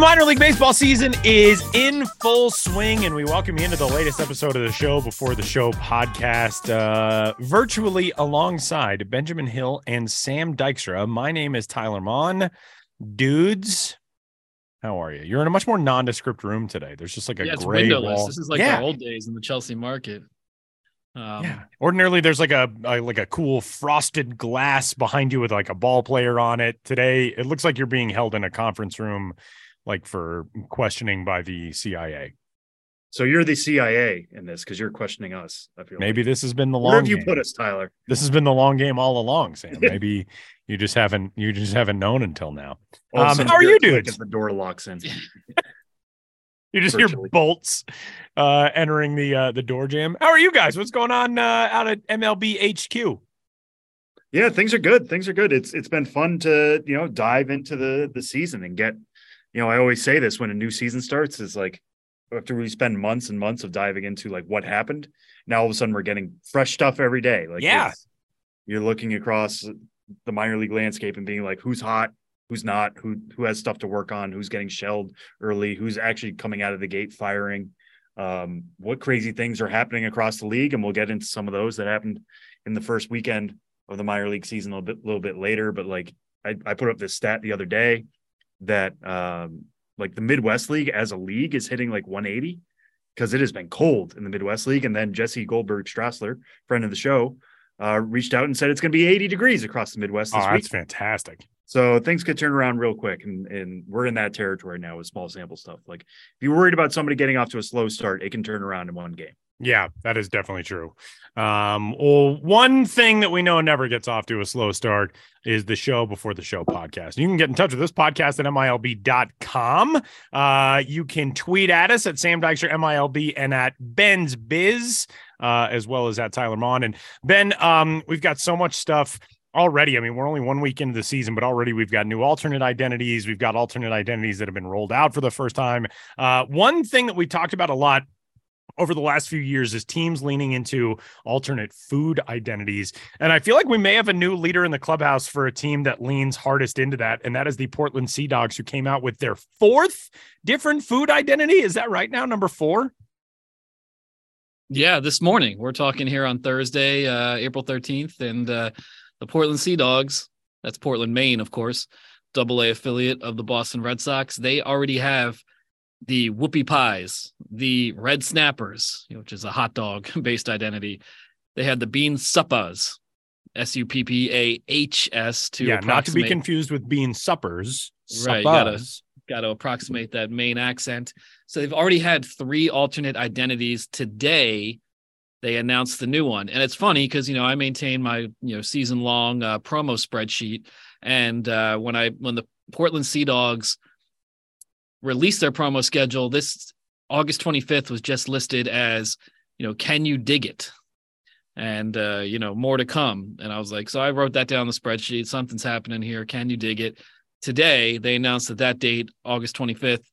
Minor league baseball season is in full swing, and we welcome you into the latest episode of the show before the show podcast, uh, virtually alongside Benjamin Hill and Sam Dykstra. My name is Tyler Maun. Dudes, how are you? You're in a much more nondescript room today. There's just like a yeah, it's gray windowless. wall. This is like yeah. the old days in the Chelsea market. Um, yeah. Ordinarily, there's like a, a like a cool frosted glass behind you with like a ball player on it. Today, it looks like you're being held in a conference room, like for questioning by the CIA. So you're the CIA in this because you're questioning us. I feel Maybe like. this has been the long. Where have you game. put us, Tyler? This has been the long game all along, Sam. Maybe you just haven't you just haven't known until now. Um, how are you doing? you quick dudes? as The door locks in. You just hear bolts uh, entering the uh, the door jam. How are you guys? What's going on uh, out at MLB HQ? Yeah, things are good. Things are good. It's it's been fun to you know dive into the the season and get. You know, I always say this when a new season starts is like after we spend months and months of diving into like what happened. Now all of a sudden we're getting fresh stuff every day. Like Yeah. you're looking across the minor league landscape and being like, who's hot, who's not, who who has stuff to work on, who's getting shelled early, who's actually coming out of the gate firing. Um, what crazy things are happening across the league, and we'll get into some of those that happened in the first weekend of the minor league season a little bit, little bit later. But like I, I put up this stat the other day that um, like the Midwest League as a league is hitting like 180 because it has been cold in the Midwest League. And then Jesse Goldberg Strassler, friend of the show, uh, reached out and said it's going to be 80 degrees across the Midwest Oh, that's week. fantastic. So things could turn around real quick, and and we're in that territory now with small sample stuff. Like if you're worried about somebody getting off to a slow start, it can turn around in one game. Yeah, that is definitely true. Um, well, one thing that we know never gets off to a slow start is the show before the show podcast. You can get in touch with this podcast at MILB.com. Uh, you can tweet at us at Sam Dykstra MILB and at Ben's Biz, uh, as well as at Tyler Maun. And Ben, um, we've got so much stuff already. I mean, we're only one week into the season, but already we've got new alternate identities. We've got alternate identities that have been rolled out for the first time. Uh, one thing that we talked about a lot over the last few years is teams leaning into alternate food identities. And I feel like we may have a new leader in the clubhouse for a team that leans hardest into that. And that is the Portland Sea Dogs, who came out with their fourth different food identity. Is that right now? Number four? Yeah, this morning we're talking here on Thursday, uh, April 13th, and uh, the Portland Sea Dogs, that's Portland, Maine, of course, double A affiliate of the Boston Red Sox. They already have the Whoopie Pies, the Red Snappers, which is a hot dog based identity. They had the Bean Suppas, S U P P A H S, to yeah, not to be confused with bean suppers. Right, gotta- got to approximate that Maine accent. So they've already had three alternate identities. Today, they announced the new one, and it's funny because you know I maintain my you know season long uh, promo spreadsheet, and uh, when I when the Portland Sea Dogs released their promo schedule, this August 25th was just listed as you know can you dig it? And uh you know more to come. And i was like so i wrote that down the spreadsheet. Something's happening here. Can you dig it? Today they announced that that date august 25th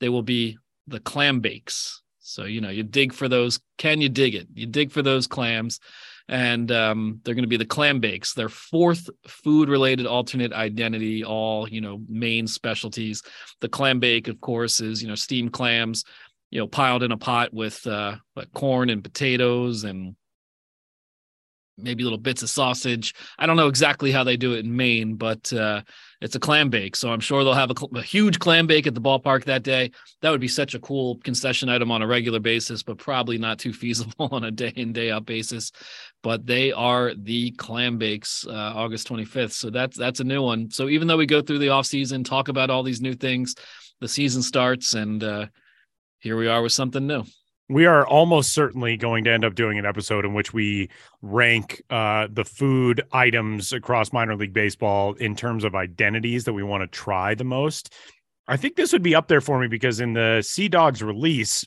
they will be the clam bakes so you know you dig for those can you dig it? You dig for those clams and um, they're going to be the clam bakes their fourth food related alternate identity all you know Maine specialties. The clam bake of course is you know steamed clams you know piled in a pot with uh like corn and potatoes and maybe little bits of sausage. I don't know exactly how they do it in Maine, but uh, it's a clam bake. So I'm sure they'll have a, a huge clam bake at the ballpark that day. That would be such a cool concession item on a regular basis, but probably not too feasible on a day in day out basis. But they are the clam bakes, uh, August 25th. So that's that's a new one. So even though we go through the off season, talk about all these new things, the season starts, and uh, here we are with something new. We are almost certainly going to end up doing an episode in which we rank uh, the food items across minor league baseball in terms of identities that we want to try the most. I think this would be up there for me because in the Sea Dogs release,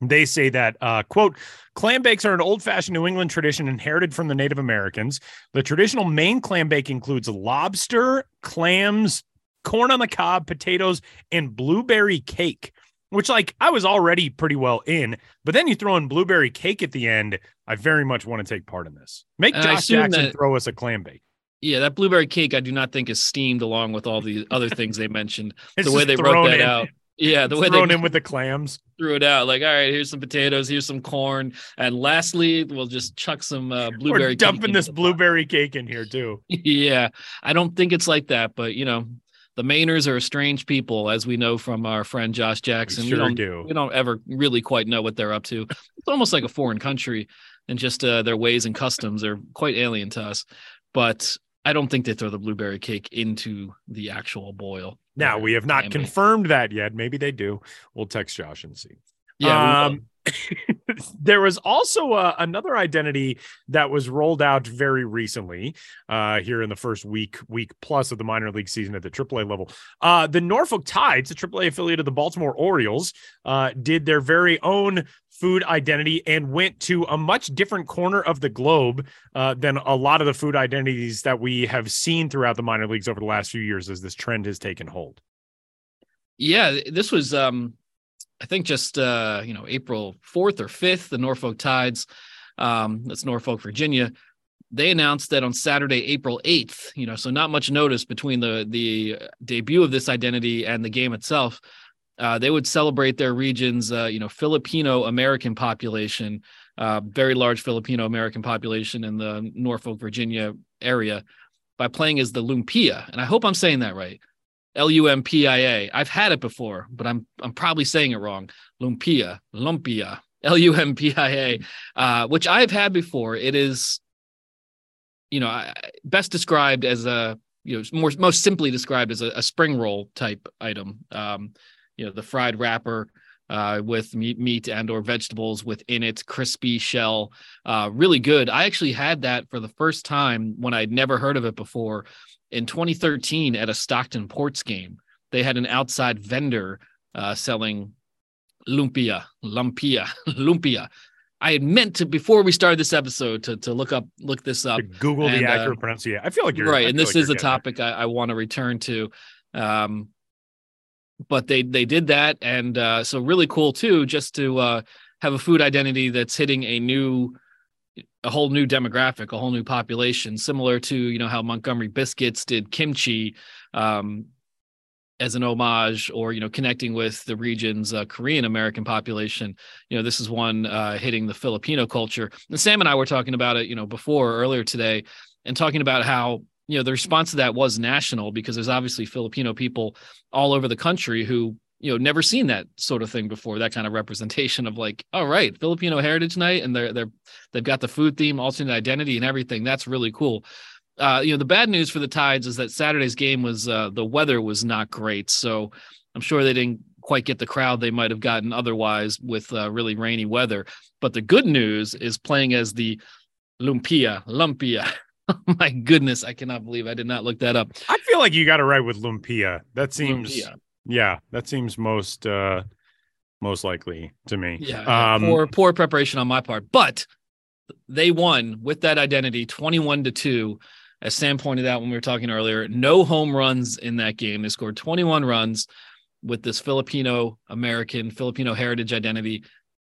They say that, uh, quote, clam bakes are an old fashioned New England tradition inherited from the Native Americans. The traditional Maine clam bake includes lobster, clams, corn on the cob, potatoes, and blueberry cake, which, like, I was already pretty well in. But then you throw in blueberry cake at the end. I very much want to take part in this. Make And Josh Jackson that- throw us a clam bake. Yeah, that blueberry cake I do not think is steamed along with all the other things they mentioned. The way they wrote that in. out. Yeah, the way thrown they in with the clams. threw it out. Like, all right, here's some potatoes, here's some corn, and lastly, we'll just chuck some uh, blueberry. We're cake dumping this the pot. blueberry cake in here too. yeah, I don't think it's like that, but you know, the Mainers are a strange people, as we know from our friend Josh Jackson. sure don't, do. We don't ever really quite know what they're up to. It's almost like a foreign country, and just uh, their ways and customs are quite alien to us. But I don't think they throw the blueberry cake into the actual boil. Now we have not confirmed that yet. Maybe they do. We'll text Josh and see. Yeah, we. Um, there was also uh, another identity that was rolled out very recently uh, here in the first week, week plus of the minor league season at the AAA level. Uh, the Norfolk Tides, the AAA affiliate of the Baltimore Orioles, uh, did their very own food identity and went to a much different corner of the globe uh, than a lot of the food identities that we have seen throughout the minor leagues over the last few years as this trend has taken hold. Yeah, this was um I think just uh, you know, April 4th or 5th, the Norfolk Tides, um, that's Norfolk, Virginia. They announced that on Saturday, April 8th, you know, so not much notice between the the debut of this identity and the game itself. Uh, they would celebrate their region's, uh, you know, Filipino American population, uh, very large Filipino American population in the Norfolk, Virginia area by playing as the Lumpia. And I hope I'm saying that right. L U M P I A. I've had it before, but I'm I'm probably saying it wrong. Lumpia, lumpia, L U M P I A, uh, which I've had before. It is, you know, best described as a you know more most simply described as a, a spring roll type item. Um, you know, the fried wrapper uh, with meat, meat and or vegetables within its crispy shell, uh, really good. I actually had that for the first time when I'd never heard of it before in 2013 at a Stockton Ports game. They had an outside vendor uh, selling lumpia, lumpia, lumpia. I had meant to before we started this episode to to look up look this up. Google and, the uh, accurate pronunciation. I feel like you're right, and this like is a topic I, I want to return to. Um, but they they did that, and uh, so really cool too, just to uh, have a food identity that's hitting a new a whole new demographic, a whole new population, similar to you know how Montgomery Biscuits did kimchi um, as an homage, or you know connecting with the region's uh, Korean American population. You know this is one uh, hitting the Filipino culture. And Sam and I were talking about it, you know, before earlier today, and talking about how you know the response to that was national because there's obviously Filipino people all over the country who you know never seen that sort of thing before that kind of representation of like all right filipino heritage night and they're they're they've got the food theme alternate identity and everything. That's really cool. Uh you know the bad news for the tides is that saturday's game was uh the weather was not great so i'm sure they didn't quite get the crowd they might have gotten otherwise with uh, really rainy weather. But the good news is playing as the lumpia lumpia. My goodness i cannot believe i did not look that up. I feel like you got it right with lumpia. That seems Lumpia. Yeah, that seems most uh most likely to me. Yeah, Um poor poor preparation on my part, but they won with that identity, twenty-one to two. As Sam pointed out when we were talking earlier, no home runs in that game. They scored twenty-one runs with this Filipino American Filipino heritage identity,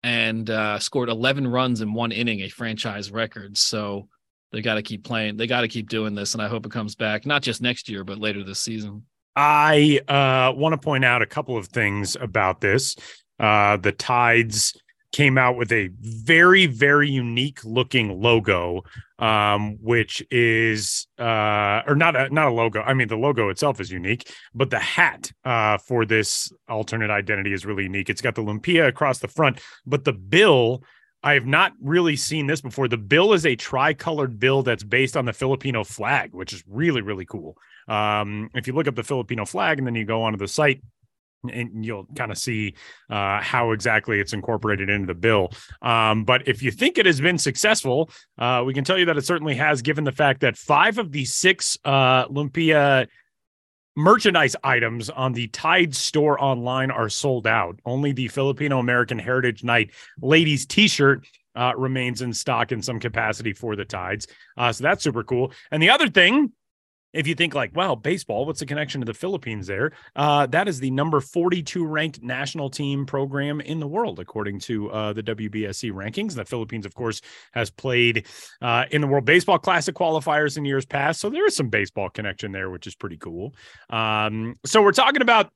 and uh, scored eleven runs in one inning, a franchise record. So they got to keep playing. They got to keep doing this, and I hope it comes back not just next year, but later this season. I uh, want to point out a couple of things about this. Uh, the Tides came out with a very, very unique looking logo, um, which is uh, or not a not a logo. I mean, the logo itself is unique, but the hat uh, for this alternate identity is really unique. It's got the lumpia across the front, but the bill. I have not really seen this before. The bill is a tricolored bill that's based on the Filipino flag, which is really, really cool. Um, if you look up the Filipino flag and then you go onto the site, and you'll kind of see uh, how exactly it's incorporated into the bill. Um, but if you think it has been successful, uh, we can tell you that it certainly has, given the fact that five of the six uh, Lumpia merchandise items on the Tide store online are sold out. Only the Filipino American Heritage Night ladies t-shirt uh, remains in stock in some capacity for the Tides. Uh, so that's super cool. And the other thing if you think like, well, baseball, what's the connection to the Philippines there? Uh, that is the number 42 ranked national team program in the world, according to uh, the WBSC rankings. The Philippines, of course, has played uh, in the World Baseball Classic qualifiers in years past. So there is some baseball connection there, which is pretty cool. Um, so we're talking about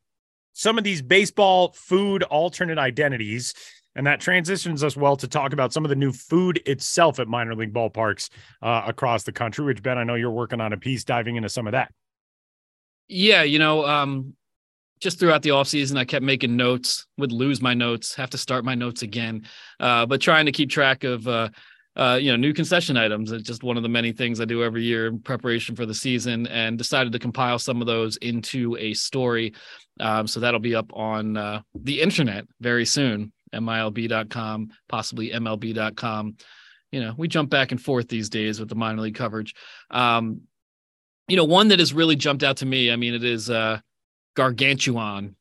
some of these baseball food alternate identities and that transitions us well to talk about some of the new food itself at minor league ballparks uh, across the country, which Ben, I know you're working on a piece diving into some of that. Yeah, you know, um, just throughout the offseason, I kept making notes, would lose my notes, have to start my notes again, uh, but trying to keep track of, uh, uh, you know, new concession items. It's just one of the many things I do every year in preparation for the season, and decided to compile some of those into a story. Um, so that'll be up on uh, the internet very soon. MILB.com, possibly MLB.com. You know, we jump back and forth these days with the minor league coverage. Um, you know, one that has really jumped out to me, I mean, it is uh, Gargantuan.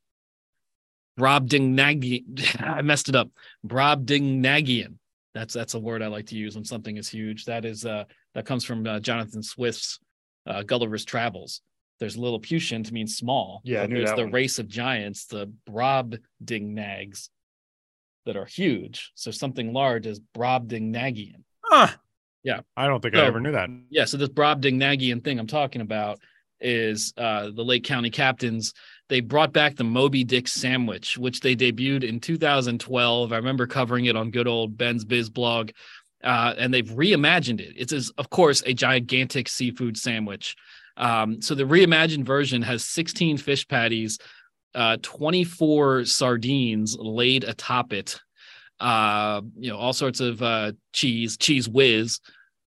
Rob Dingnagian. I messed it up. Rob Dingnagian. That's that's a word I like to use when something is huge. That is uh, that comes from uh, Jonathan Swift's uh, Gulliver's Travels. There's Lilliputian to mean small. Yeah, I knew there's the one. race of giants, the Brobdingnags, that are huge. So something large is Brobdingnagian. Huh. Yeah. I don't think So- I ever knew that. Yeah, so this Brobdingnagian thing I'm talking about is uh, the Lake County Captains. They brought back the Moby Dick sandwich, which they debuted in 2012. I remember covering it on good old Ben's Biz blog, uh, and they've reimagined it. It's, of course, a gigantic seafood sandwich. Um, so the reimagined version has 16 fish patties, uh, 24 sardines laid atop it, uh, you know, all sorts of uh, cheese, cheese whiz,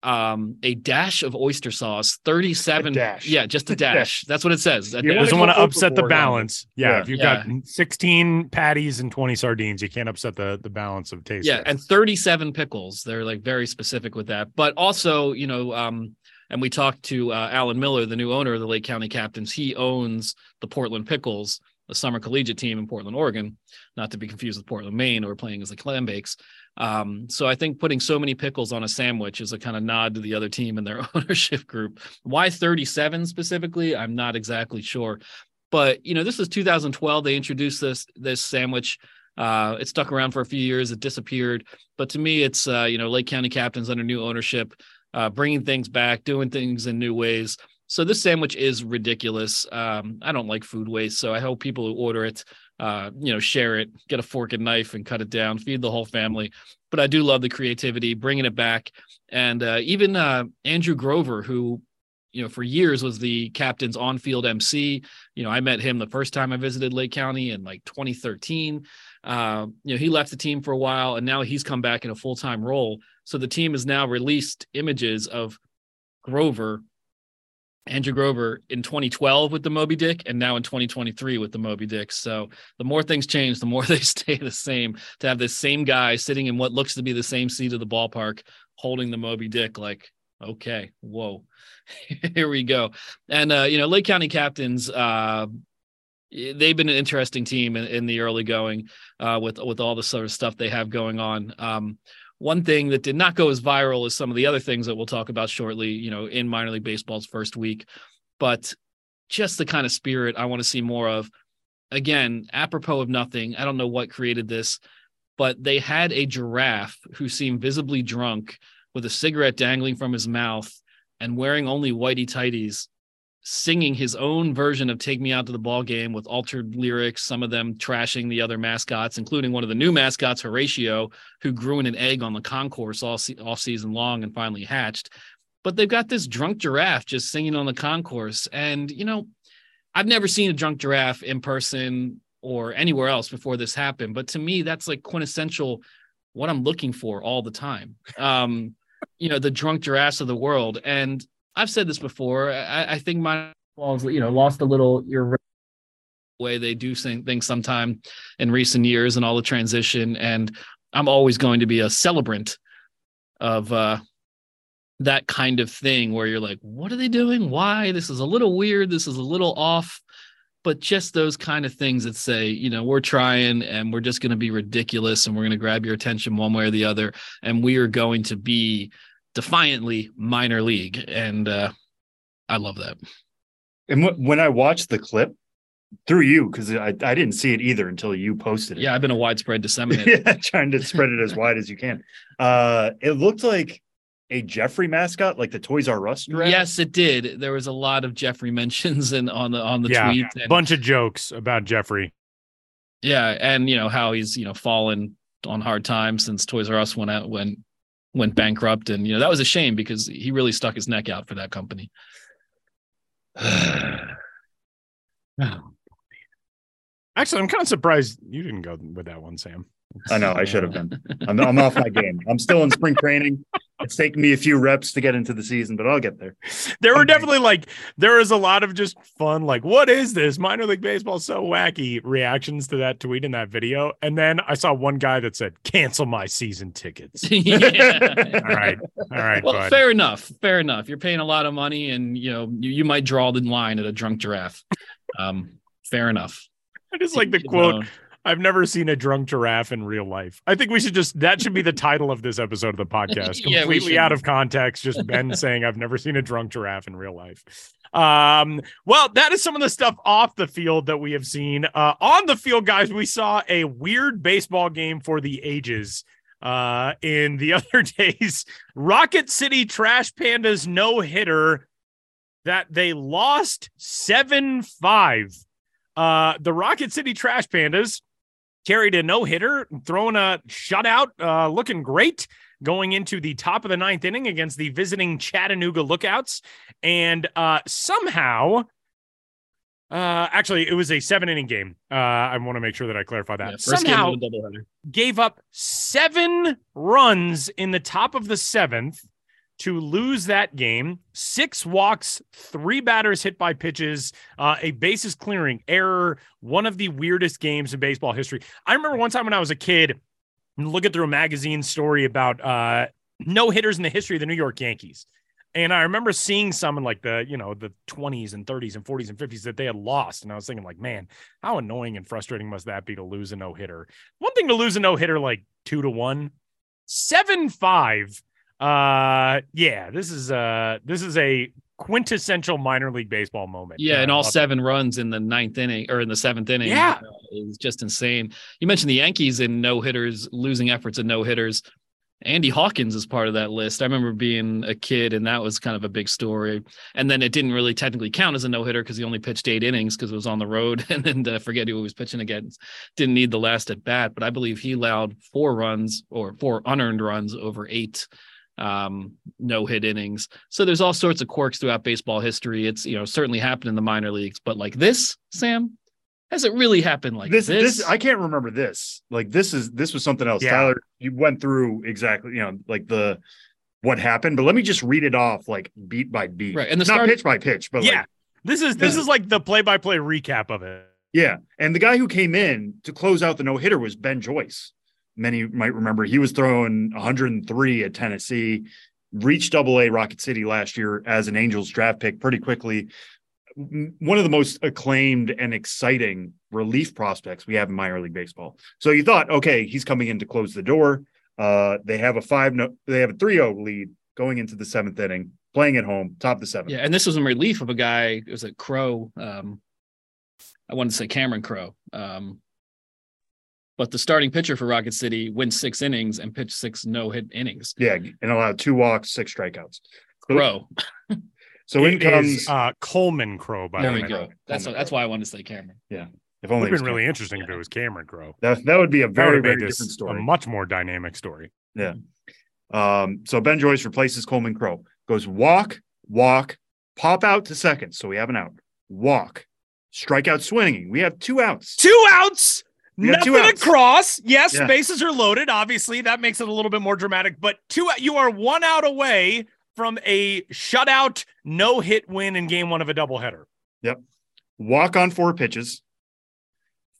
um, a dash of oyster sauce, 37. Dash. Yeah, just a dash. That's what it says. A You dash. Doesn't want to upset the board on it. balance. Yeah, Yeah. if you've Yeah. got 16 patties and 20 sardines, you can't upset the the balance of taste. yeah there. and 37 pickles they're like very specific with that but also you know um and we talked to uh, alan miller the new owner of the lake county captains he owns the portland pickles the summer collegiate team in portland oregon not to be confused with portland maine or playing as the clam bakes um, so i think putting so many pickles on a sandwich is a kind of nod to the other team and their ownership group why 37 specifically i'm not exactly sure but you know this is 2012 they introduced this this sandwich uh, it stuck around for a few years. It disappeared. But to me, it's uh, you know Lake County Captains under new ownership, uh, bringing things back, doing things in new ways. So this sandwich is ridiculous. Um, I don't like food waste, so I hope people who order it, uh, you know, share it, get a fork and knife, and cut it down, feed the whole family. But I do love the creativity, bringing it back, and uh, even uh, Andrew Grover, who you know for years was the captain's on-field MC. You know, I met him the first time I visited Lake County in like 2013. Uh, you know, he left the team for a while and now he's come back in a full time role. So the team has now released images of Grover, Andrew Grover in 2012 with the Moby Dick and now in 2023 with the Moby Dick. So the more things change, the more they stay the same. To have this same guy sitting in what looks to be the same seat of the ballpark holding the Moby Dick, like, okay, whoa, here we go. And, uh, you know, Lake County Captains, uh, they've been an interesting team in, in the early going uh, with with all the sort of stuff they have going on. Um, one thing that did not go as viral as some of the other things that we'll talk about shortly, you know, in minor league baseball's first week, but just the kind of spirit I want to see more of. Again, apropos of nothing, I don't know what created this, but they had a giraffe who seemed visibly drunk with a cigarette dangling from his mouth and wearing only whitey tighties singing his own version of Take Me Out to the Ball Game with altered lyrics, some of them trashing the other mascots, including one of the new mascots, Horatio, who grew in an egg on the concourse all, se- all season long and finally hatched. But they've got this drunk giraffe just singing on the concourse. And, you know, I've never seen a drunk giraffe in person or anywhere else before this happened. But to me, that's like quintessential what I'm looking for all the time. Um, you know, the drunk giraffes of the world. And I've said this before. I, I think my balls, you know, lost a little your way they do things sometime in recent years and all the transition. And I'm always going to be a celebrant of uh, that kind of thing where you're like, what are they doing? Why? This is a little weird. This is a little off. but just those kind of things that say, you know, we're trying and we're just going to be ridiculous and we're going to grab your attention one way or the other. And we are going to be defiantly minor league. And uh, I love that. And w- when I watched the clip through you, because I, I didn't see it either until you posted it. Yeah, I've been a widespread disseminator. yeah, trying to spread it as wide as you can. Uh, it looked like a Geoffrey mascot, like the Toys R Us. Draft. Yes, it did. There was a lot of Geoffrey mentions and on the on the Yeah, tweet. And, Bunch of jokes about Geoffrey. yeah, and you know how he's you know fallen on hard times since Toys R Us went out went went bankrupt, and you know that was a shame because he really stuck his neck out for that company. Actually, I'm kind of surprised you didn't go with that one, Sam. I know I should have been. I'm, I'm off my game. I'm still in spring training. It's taken me a few reps to get into the season, but I'll get there. There were Okay. definitely like there was a lot of just fun, like, what is this? Minor league baseball so wacky reactions to that tweet in that video. And then I saw one guy that said, cancel my season tickets. yeah. All right. All right, Well, bud. fair enough. Fair enough. You're paying a lot of money, and you know you, you might draw the line at a drunk giraffe. Um, fair enough. I just like the You quote. know, I've never seen a drunk giraffe in real life. I think we should just that should be the title of this episode of the podcast. Yeah, Completely out of context, just Ben saying I've never seen a drunk giraffe in real life. Um, well, that is some of the stuff off the field that we have seen. Uh, on the field, guys, we saw a weird baseball game for the ages. Uh, in the other days, Rocket City Trash Pandas no hitter that they lost 7 5. Uh, the Rocket City Trash Pandas carried a no hitter, throwing a shutout, uh, looking great going into the top of the ninth inning against the visiting Chattanooga Lookouts. And uh, somehow, uh, actually, it was a seven inning game. Uh, I want to make sure that I clarify that. yeah, first somehow, gave up seven runs in the top of the seventh to lose that game. Six walks, three batters hit by pitches, uh, a bases clearing error. One of the weirdest games in baseball history. I remember one time when I was a kid, looking through a magazine story about uh, no hitters in the history of the New York Yankees. And I remember seeing some in like the, you know, the 20s and 30s and 40s and 50s that they had lost. And I was thinking, like, man, how annoying and frustrating must that be to lose a no hitter? One thing to lose a no hitter like two to one, seven five. Uh, yeah, this is uh this is a quintessential minor league baseball moment. Yeah, and all seven runs in the ninth inning or in the seventh inning. Yeah. uh, is just insane. You mentioned the Yankees in no hitters, losing efforts and no hitters. Andy Hawkins is part of that list. I remember being a kid, and that was kind of a big story. And then it didn't really technically count as a no hitter because he only pitched eight innings because it was on the road, and then uh, forget who he was pitching against. Didn't need the last at bat, but I believe he allowed four runs or four unearned runs over eight um no hit innings so there's all sorts of quirks throughout baseball history it's you know certainly happened in the minor leagues but like this sam has it really happened like this, this, this I can't remember this. Like this is this was something else. Yeah. Tyler, you went through exactly, you know, like the what happened, but let me just read it off like beat by beat. Right, and the not start- pitch by pitch, but Yeah. like This is this is like the play by play recap of it. yeah. And the guy who came in to close out the no hitter was Ben Joyce. Many might remember he was throwing 103 at Tennessee, reached double A Rocket City last year as an Angels draft pick pretty quickly. One of the most acclaimed and exciting relief prospects we have in minor league baseball. So you thought, okay, he's coming in to close the door. Uh, they have a five no, they have a 3-0 lead going into the seventh inning, playing at home, top of the seventh. yeah and this was in relief of a guy it was a crow um i wanted to say cameron crow um but the starting pitcher for rocket city wins six innings and pitched six no hit innings Yeah, and allowed two walks, six strikeouts. So- crow So in comes is, uh Coleman Crow, by the way. there the we go that's Coleman that's Crow. why i wanted to say cameron Yeah. if Would only have it was been really Cameron. interesting if it was Cameron Crow. That that would be a very would very make different this story. a much more dynamic story. Yeah. Um, so Ben Joyce replaces Coleman Crow, goes walk, walk, pop out to second. So we have an out. Walk, strikeout swinging. We have two outs. Two outs. Two Nothing across. Yes, Yeah. bases are loaded. Obviously, that makes it a little bit more dramatic. But two, you are one out away from a shutout, no hit win in game one of a doubleheader. Yep. Walk on four pitches.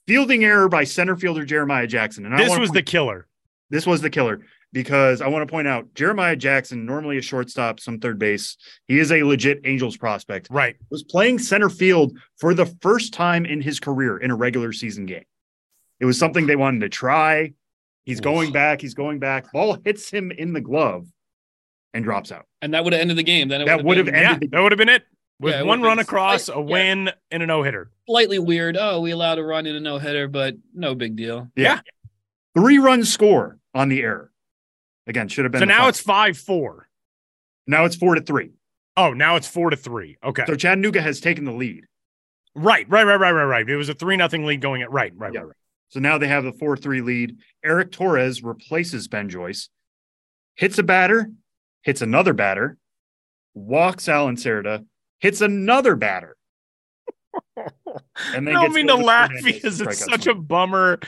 Fielding error by center fielder Jeremiah Jackson. And I This was point- the killer. this was the killer. because I want to point out Jeremiah Jackson, normally a shortstop, some third base. He is a legit Angels prospect. Right. Was playing center field for the first time in his career in a regular season game. It was something they wanted to try. He's going back. He's going back. Ball hits him in the glove and drops out. And that would have ended the game. Then it That would have been ended Yeah, the- that would have been it. With Yeah, it one run been across, slight- a yeah. win, and a no hitter. slightly weird. Oh, we allowed a run in a no hitter, but no big deal. Yeah. Three run score on the error. Again, should have been. So now final. it's five four. now it's four to three. Oh, now it's four to three. Okay. So Chattanooga has taken the lead. right, right, right, right, right, right. It was a three nothing lead going at right, right, Yeah. right, right. So now they have the 4 3 lead. Eric Torres replaces Ben Joyce, hits a batter, hits another batter, walks Allan Cerda, hits another batter. And I don't mean to laugh because it's such a bummer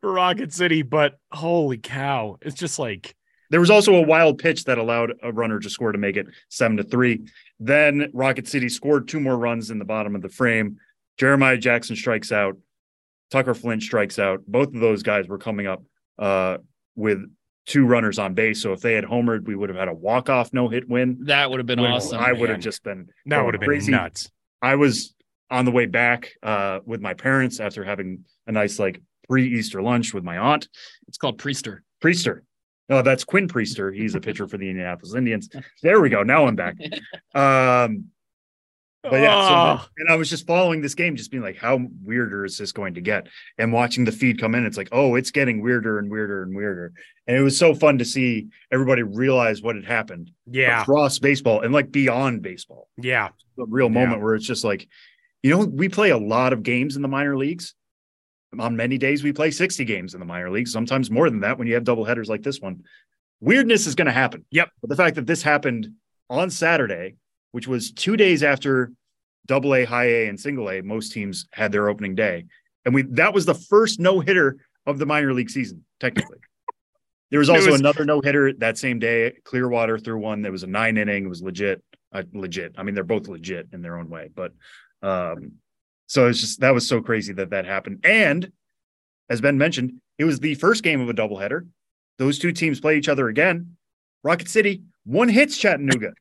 for Rocket City, but holy cow. It's just like There was also a wild pitch that allowed a runner to score to make it seven to three. Then Rocket City scored two more runs in the bottom of the frame. Jeremiah Jackson strikes out. Tucker Flint strikes out. Both of those guys were coming up uh, with two runners on base. So if they had homered, we would have had a walk-off no-hit win. That would have been Would- awesome. I would have just been that would have been crazy. nuts. I was on the way back uh, with my parents after having a nice like pre-Easter lunch with my aunt. It's called Priester. Priester. No, that's Quinn Priester. He's a pitcher for the Indianapolis Indians. There we go. Now I'm back. Um, but yeah, so, and I was just following this game, just being like, how weirder is this going to get? And watching the feed come in, it's like, oh, it's getting weirder and weirder and weirder. And it was so fun to see everybody realize what had happened yeah, across baseball and like beyond baseball. yeah. A real Yeah. moment where it's just like, you know, we play a lot of games in the minor leagues. On many days, we play 60 games in the minor leagues, sometimes more than that when you have double headers like this one. Weirdness is going to happen. Yep. But the fact that this happened on Saturday, which was two days after double A, high A, and single A, most teams had their opening day. And we that was the first no hitter of the minor league season, technically. There was also was- another no hitter that same day. Clearwater threw one that was a nine inning. It was legit, uh, legit. I mean, they're both legit in their own way, but um, so it's just that was so crazy that that happened. And as Ben mentioned, it was the first game of a doubleheader. Those two teams play each other again. Rocket City one hits Chattanooga,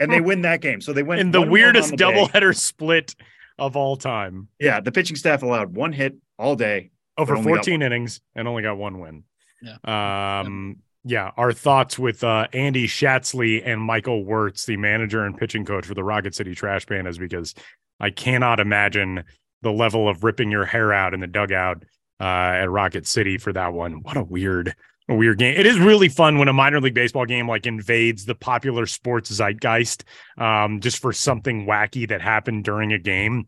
and they win that game. So they went in the weirdest on the day. doubleheader split of all time. Yeah, the pitching staff allowed one hit all day. over 14 innings and only got one win. Yeah. Um, yeah, our thoughts with uh, Andy Schatzley and Michael Wuertz, the manager and pitching coach for the Rocket City Trash Pandas, because I cannot imagine the level of ripping your hair out in the dugout uh, at Rocket City for that one. What a weird, a weird game. It is really fun when a minor league baseball game like invades the popular sports zeitgeist, um, just for something wacky that happened during a game.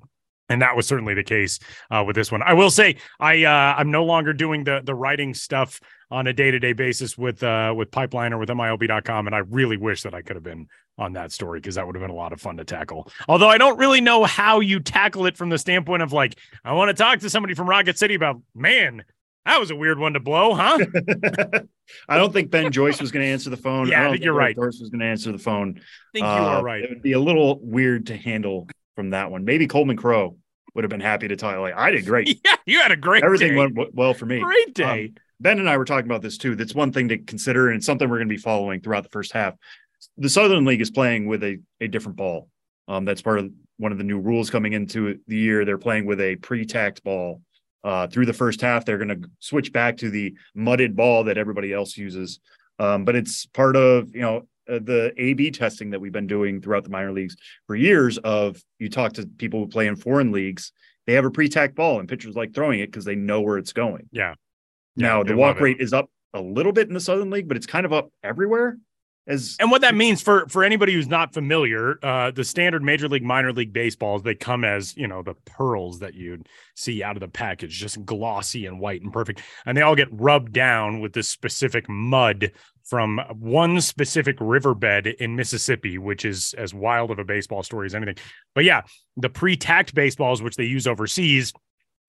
And that was certainly the case uh, with this one. I will say I uh, I'm no longer doing the the writing stuff on a day to day basis with uh, with Pipeline or with MILB.com, and I really wish that I could have been on that story because that would have been a lot of fun to tackle. Although I don't really know how you tackle it from the standpoint of like I want to talk to somebody from Rocket City about man. That was a weird one to blow, huh? I don't think Ben Joyce was going to answer the phone. Yeah, I think you're right. Dorse was going to answer the phone. I think you Uh, are right. It would be a little weird to handle from that one. Maybe Coleman Crow would have been happy to tell you, like, I did great. Yeah, you had a great Everything day. went w- well for me. great day. Ben and I were talking about this too. That's one thing to consider, and it's something we're going to be following throughout the first half. The Southern League is playing with a, a different ball. Um, that's part of one of the new rules coming into the year. They're playing with a pre-tacked ball. Uh, through the first half, they're going to switch back to the mudded ball that everybody else uses. Um, but it's part of you know uh, the A/B testing that we've been doing throughout the minor leagues for years. Of you talk to people who play in foreign leagues, they have a pre-tack ball, and pitchers like throwing it because they know where it's going. Yeah. Now Yeah, the walk rate is up a little bit in the Southern League, but it's kind of up everywhere. As And what that means for for anybody who's not familiar, uh, the standard Major League, Minor League baseballs they come as you know the pearls that you'd see out of the package, just glossy and white and perfect, and they all get rubbed down with this specific mud from one specific riverbed in Mississippi, which is as wild of a baseball story as anything. But yeah, the pre-tacked baseballs, which they use overseas,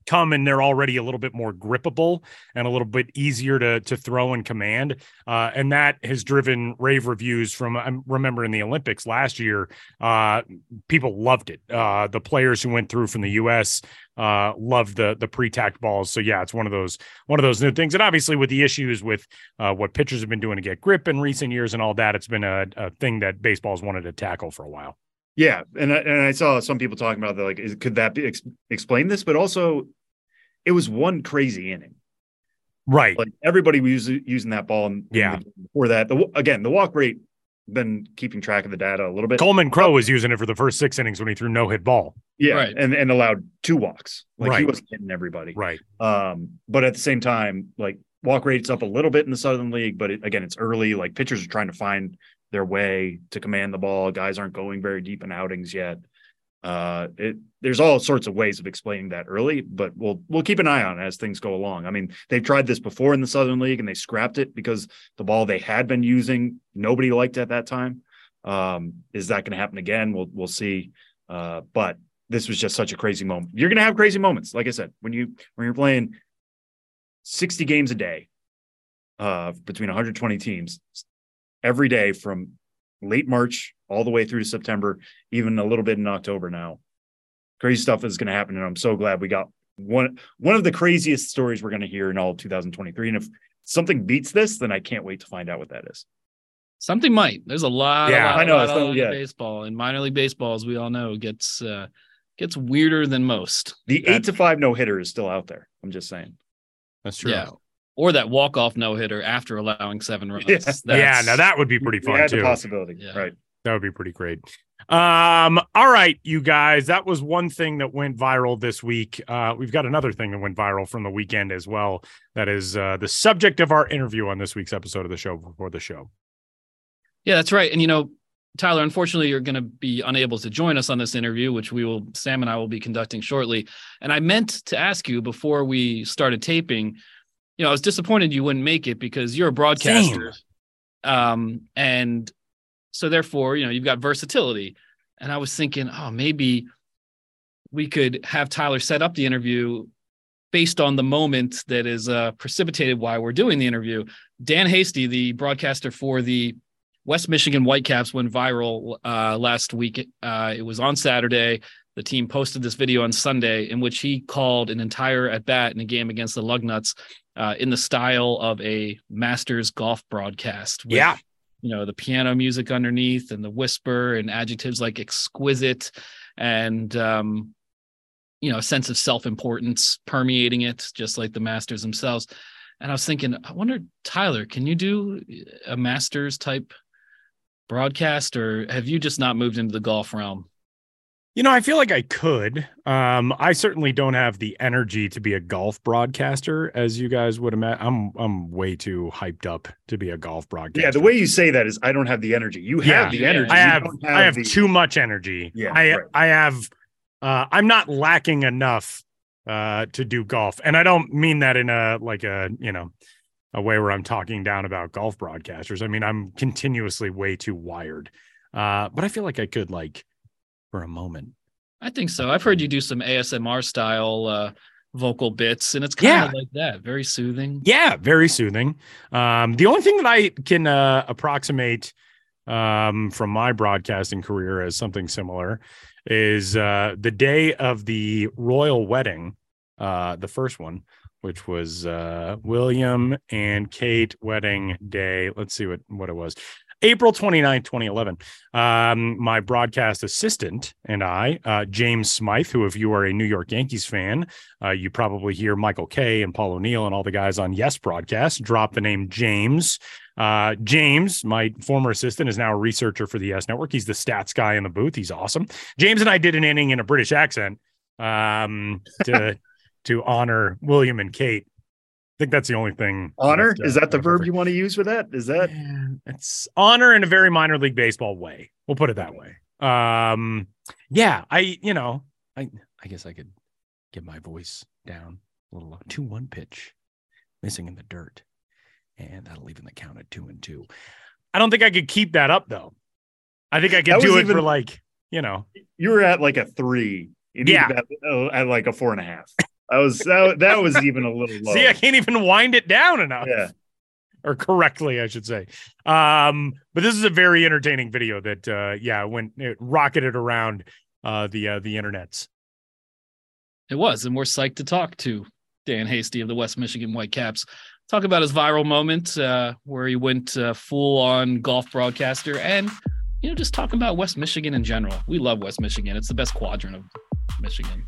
come and they're already a little bit more grippable and a little bit easier to to throw and command. Uh, and that has driven rave reviews from i remember in the olympics last year. Uh, people loved it. Uh, the players who went through from the us uh, loved the the pre-tacked balls. So yeah it's one of those one of those new things. And obviously with the issues with uh, what pitchers have been doing to get grip in recent years and all that it's been a, a thing that baseball's wanted to tackle for a while yeah, and I, and I saw some people talking about that. Like, is, could that be ex- explain this? But also, it was one crazy inning. Right. Like everybody was using that ball. And yeah. Before that, the, again, the walk rate. Been keeping track of the data a little bit. Coleman Crow was using it for the first six innings when he threw no hit ball. Yeah, right. and and allowed two walks. Like right. he wasn't hitting everybody. Right. Um, but at the same time, like walk rate's up a little bit in the Southern League, but it, again, it's early. Like pitchers are trying to find their way to command the ball. Guys aren't going very deep in outings yet. Uh, it, there's all sorts of ways of explaining that early, but we'll we'll keep an eye on as things go along. I mean, they've tried this before in the Southern League and they scrapped it because the ball they had been using nobody liked at that time. Um, is that going to happen again? We'll we'll see. Uh, but this was just such a crazy moment. You're going to have crazy moments, like I said, when you when you're playing 60 games a day uh, between 120 teams every day from late March all the way through to September, even a little bit in October now. Crazy stuff is going to happen. And I'm so glad we got one one of the craziest stories we're going to hear in all 2023. And if something beats this, then I can't wait to find out what that is. Something might. There's a lot. Yeah, lot, I know. Lot, lot yeah. baseball and minor league baseball, as we all know, gets uh, gets weirder than most. The eight to five no hitter is still out there. I'm just saying. That's true. Yeah or that walk off no hitter after allowing seven runs. Yeah, yeah now that would be pretty fun too. Yeah, that's a possibility, yeah. right? That would be pretty great. Um, all right, you guys, that was one thing that went viral this week. Uh, we've got another thing that went viral from the weekend as well. That is uh, the subject of our interview on this week's episode of the show before the show. Yeah, that's right. And you know, Tyler, unfortunately, you're going to be unable to join us on this interview, which we will, Sam and I will be conducting shortly. And I meant to ask you before we started taping you know, I was disappointed you wouldn't make it because you're a broadcaster. Same. Um, and so therefore, you know, you've got versatility. And I was thinking, oh, maybe we could have Tyler set up the interview based on the moment that is uh, precipitated why we're doing the interview. Dan Hasty, the broadcaster for the West Michigan Whitecaps, went viral uh, last week. Uh, it was on Saturday. The team posted this video on Sunday in which he called an entire at bat in a game against the Lugnuts uh, in the style of a Masters golf broadcast. With, yeah. You know, the piano music underneath and the whisper and adjectives like exquisite and, um, you know, a sense of self importance permeating it, just like the Masters themselves. And I was thinking, I wonder, Tyler, can you do a Masters type broadcast or have you just not moved into the golf realm? You know, I feel like I could. Um, I certainly don't have the energy to be a golf broadcaster, as you guys would imagine. I'm I'm way too hyped up to be a golf broadcaster. Yeah, the way you say that is, I don't have the energy. You have yeah, the energy. I have, have I have the... too much energy. Yeah, I right. I have. Uh, I'm not lacking enough uh, to do golf, and I don't mean that in a like a you know a way where I'm talking down about golf broadcasters. I mean I'm continuously way too wired. Uh, but I feel like I could like for a moment. I think so. I've heard you do some ASMR style uh, vocal bits, and it's kind yeah. of like that, very soothing. Yeah, very soothing. Um, the only thing that I can uh, approximate um, from my broadcasting career as something similar is uh, the day of the royal wedding, uh, the first one, which was uh, William and Kate wedding day. Let's see what what it was. April 29, 2011. Um, my broadcast assistant and I, uh, James Smythe, who, if you are a New York Yankees fan, uh, you probably hear Michael Kay and Paul O'Neill and all the guys on Yes broadcast drop the name James. Uh, James, my former assistant, is now a researcher for the Yes Network. He's the stats guy in the booth. He's awesome. James and I did an inning in a British accent um, to to honor William and Kate think that's the only thing. Honor that, uh, is that the verb you want to use for that? Is that it's honor in a very minor league baseball way. We'll put it that way. Um, yeah, I you know I I guess I could get my voice down a little two one pitch, missing in the dirt, and that'll even the count at two and two. I don't think I could keep that up though. I think I could do it even, for like you know. You were at like a three. You yeah, at, uh, at like a four and a half. I was that, that was even a little low. See, I can't even wind it down enough. Yeah. Or correctly, I should say. Um, but this is a very entertaining video that uh yeah, went it rocketed around uh the uh the internets. It was, and we're psyched to talk to Dan Hasty of the West Michigan Whitecaps. Talk about his viral moment uh, where he went uh, full on golf broadcaster, and you know, just talk about West Michigan in general. We love West Michigan; it's the best quadrant of Michigan.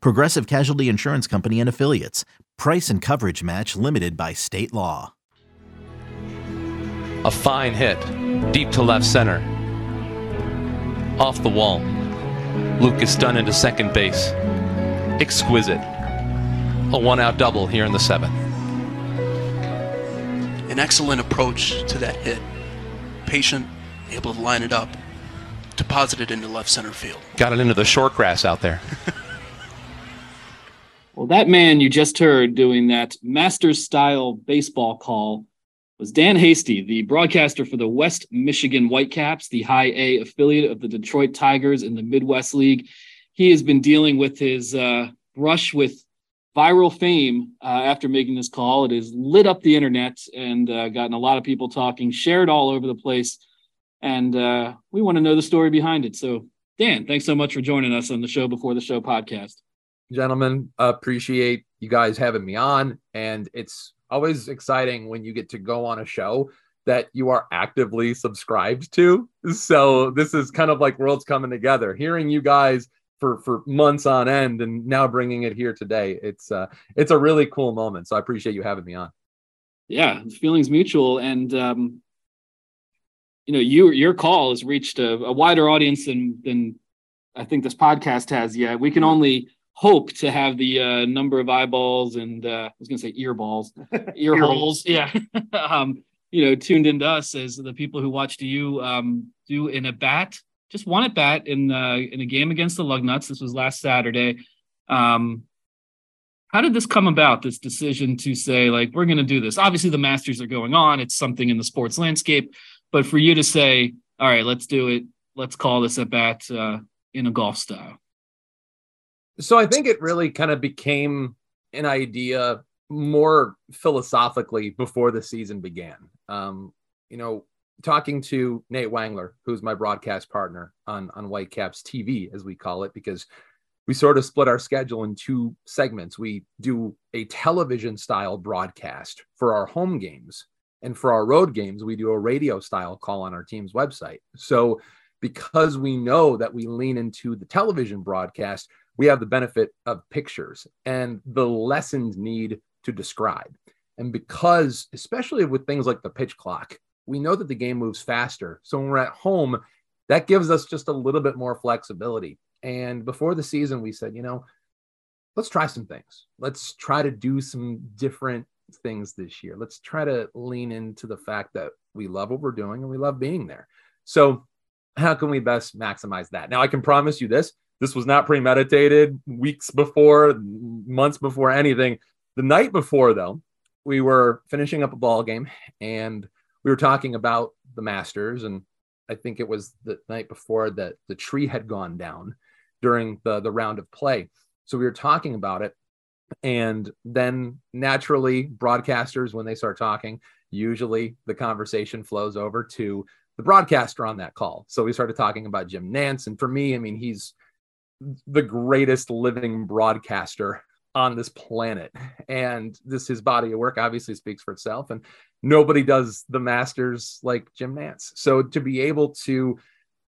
Progressive Casualty Insurance Company and Affiliates. Price and coverage match limited by state law. A fine hit, deep to left center. Off the wall. Lucas Dunn into second base. Exquisite. A one out double here in the seventh. An excellent approach to that hit. Patient, able to line it up, deposit it into left center field. Got it into the short grass out there. Well, that man you just heard doing that master style baseball call was Dan Hasty, the broadcaster for the West Michigan Whitecaps, the high A affiliate of the Detroit Tigers in the Midwest League. He has been dealing with his uh, brush with viral fame uh, after making this call. It has lit up the internet and uh, gotten a lot of people talking, shared all over the place. And uh, we want to know the story behind it. So, Dan, thanks so much for joining us on the Show Before the Show podcast gentlemen. Appreciate you guys having me on. And it's always exciting when you get to go on a show that you are actively subscribed to. So this is kind of like worlds coming together. Hearing you guys for for months on end and now bringing it here today. It's uh it's a really cool moment. So I appreciate you having me on. Yeah, feelings mutual and um you know, you your call has reached a, a wider audience than than I think this podcast has yet. We can only hope to have the uh, number of eyeballs and uh, I was going to say earballs, ear holes, yeah, um, you know, tuned into us as the people who watched you um, do in a bat, just one at bat in uh, in a game against the Lugnuts. This was last Saturday. Um, how did this come about? This decision to say like we're going to do this. Obviously, the Masters are going on. It's something in the sports landscape, but for you to say, all right, let's do it. Let's call this at bat uh, in a golf style. So I think it really kind of became an idea more philosophically before the season began. Um, you know, talking to Nate Wangler, who's my broadcast partner on on Whitecaps TV, as we call it, because we sort of split our schedule in two segments. We do a television style broadcast for our home games, and for our road games, we do a radio style call on our team's website. So, because we know that we lean into the television broadcast, we have the benefit of pictures and the lessons need to describe. And because, especially with things like the pitch clock, we know that the game moves faster. So when we're at home, that gives us just a little bit more flexibility. And before the season, we said, you know, let's try some things. Let's try to do some different things this year. Let's try to lean into the fact that we love what we're doing and we love being there. So, how can we best maximize that? Now, I can promise you this this was not premeditated weeks before, months before anything. The night before, though, we were finishing up a ball game and we were talking about the Masters. And I think it was the night before that the tree had gone down during the, the round of play. So we were talking about it. And then naturally, broadcasters, when they start talking, usually the conversation flows over to the broadcaster on that call. So we started talking about Jim Nantz. And for me, I mean, he's the greatest living broadcaster on this planet. And this his body of work obviously speaks for itself and nobody does the masters like jim Nantz. so to be able to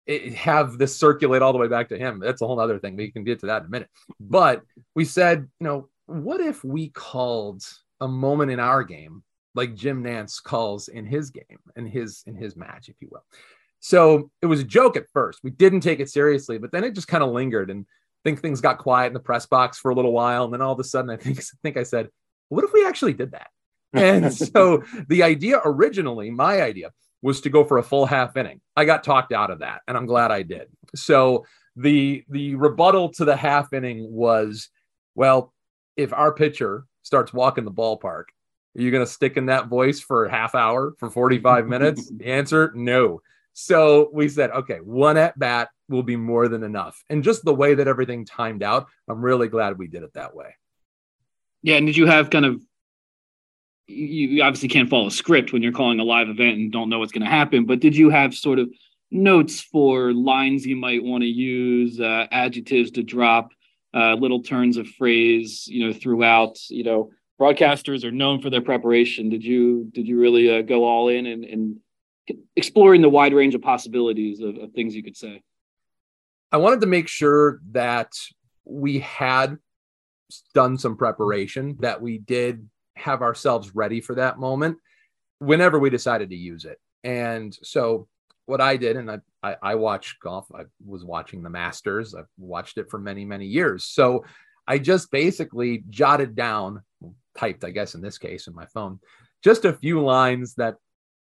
eh, have this circulate all the way back to him that's a whole other thing we can get to that in a minute. But we said you know what if we called a moment in our game like jim Nantz calls in his game in his in his match if you will So it was a joke at first. We didn't take it seriously, but then it just kind of lingered and I think things got quiet in the press box for a little while. And then all of a sudden, I think, I think I said, what if we actually did that? And so the idea originally, my idea was to go for a full half inning. I got talked out of that, and I'm glad I did. So the the rebuttal to the half inning was, well, if our pitcher starts walking the ballpark, are you going to stick in that voice for a half hour for 45 minutes? the answer, no. So we said, okay, one at bat will be more than enough. And just the way that everything timed out, I'm really glad we did it that way. Yeah. And did you have kind of, you obviously can't follow a script when you're calling a live event and don't know what's going to happen, but did you have sort of notes for lines you might want to use, uh, adjectives to drop, uh, little turns of phrase, you know, throughout, you know, broadcasters are known for their preparation. Did you, did you really uh, go all in and, and exploring the wide range of possibilities of, of things you could say? I wanted to make sure that we had done some preparation, that we did have ourselves ready for that moment whenever we decided to use it. And so what I did, and I, I, I watch golf, I was watching the Masters, I've watched it for many, many years. So I just basically jotted down, typed, I guess, in this case, in my phone, just a few lines that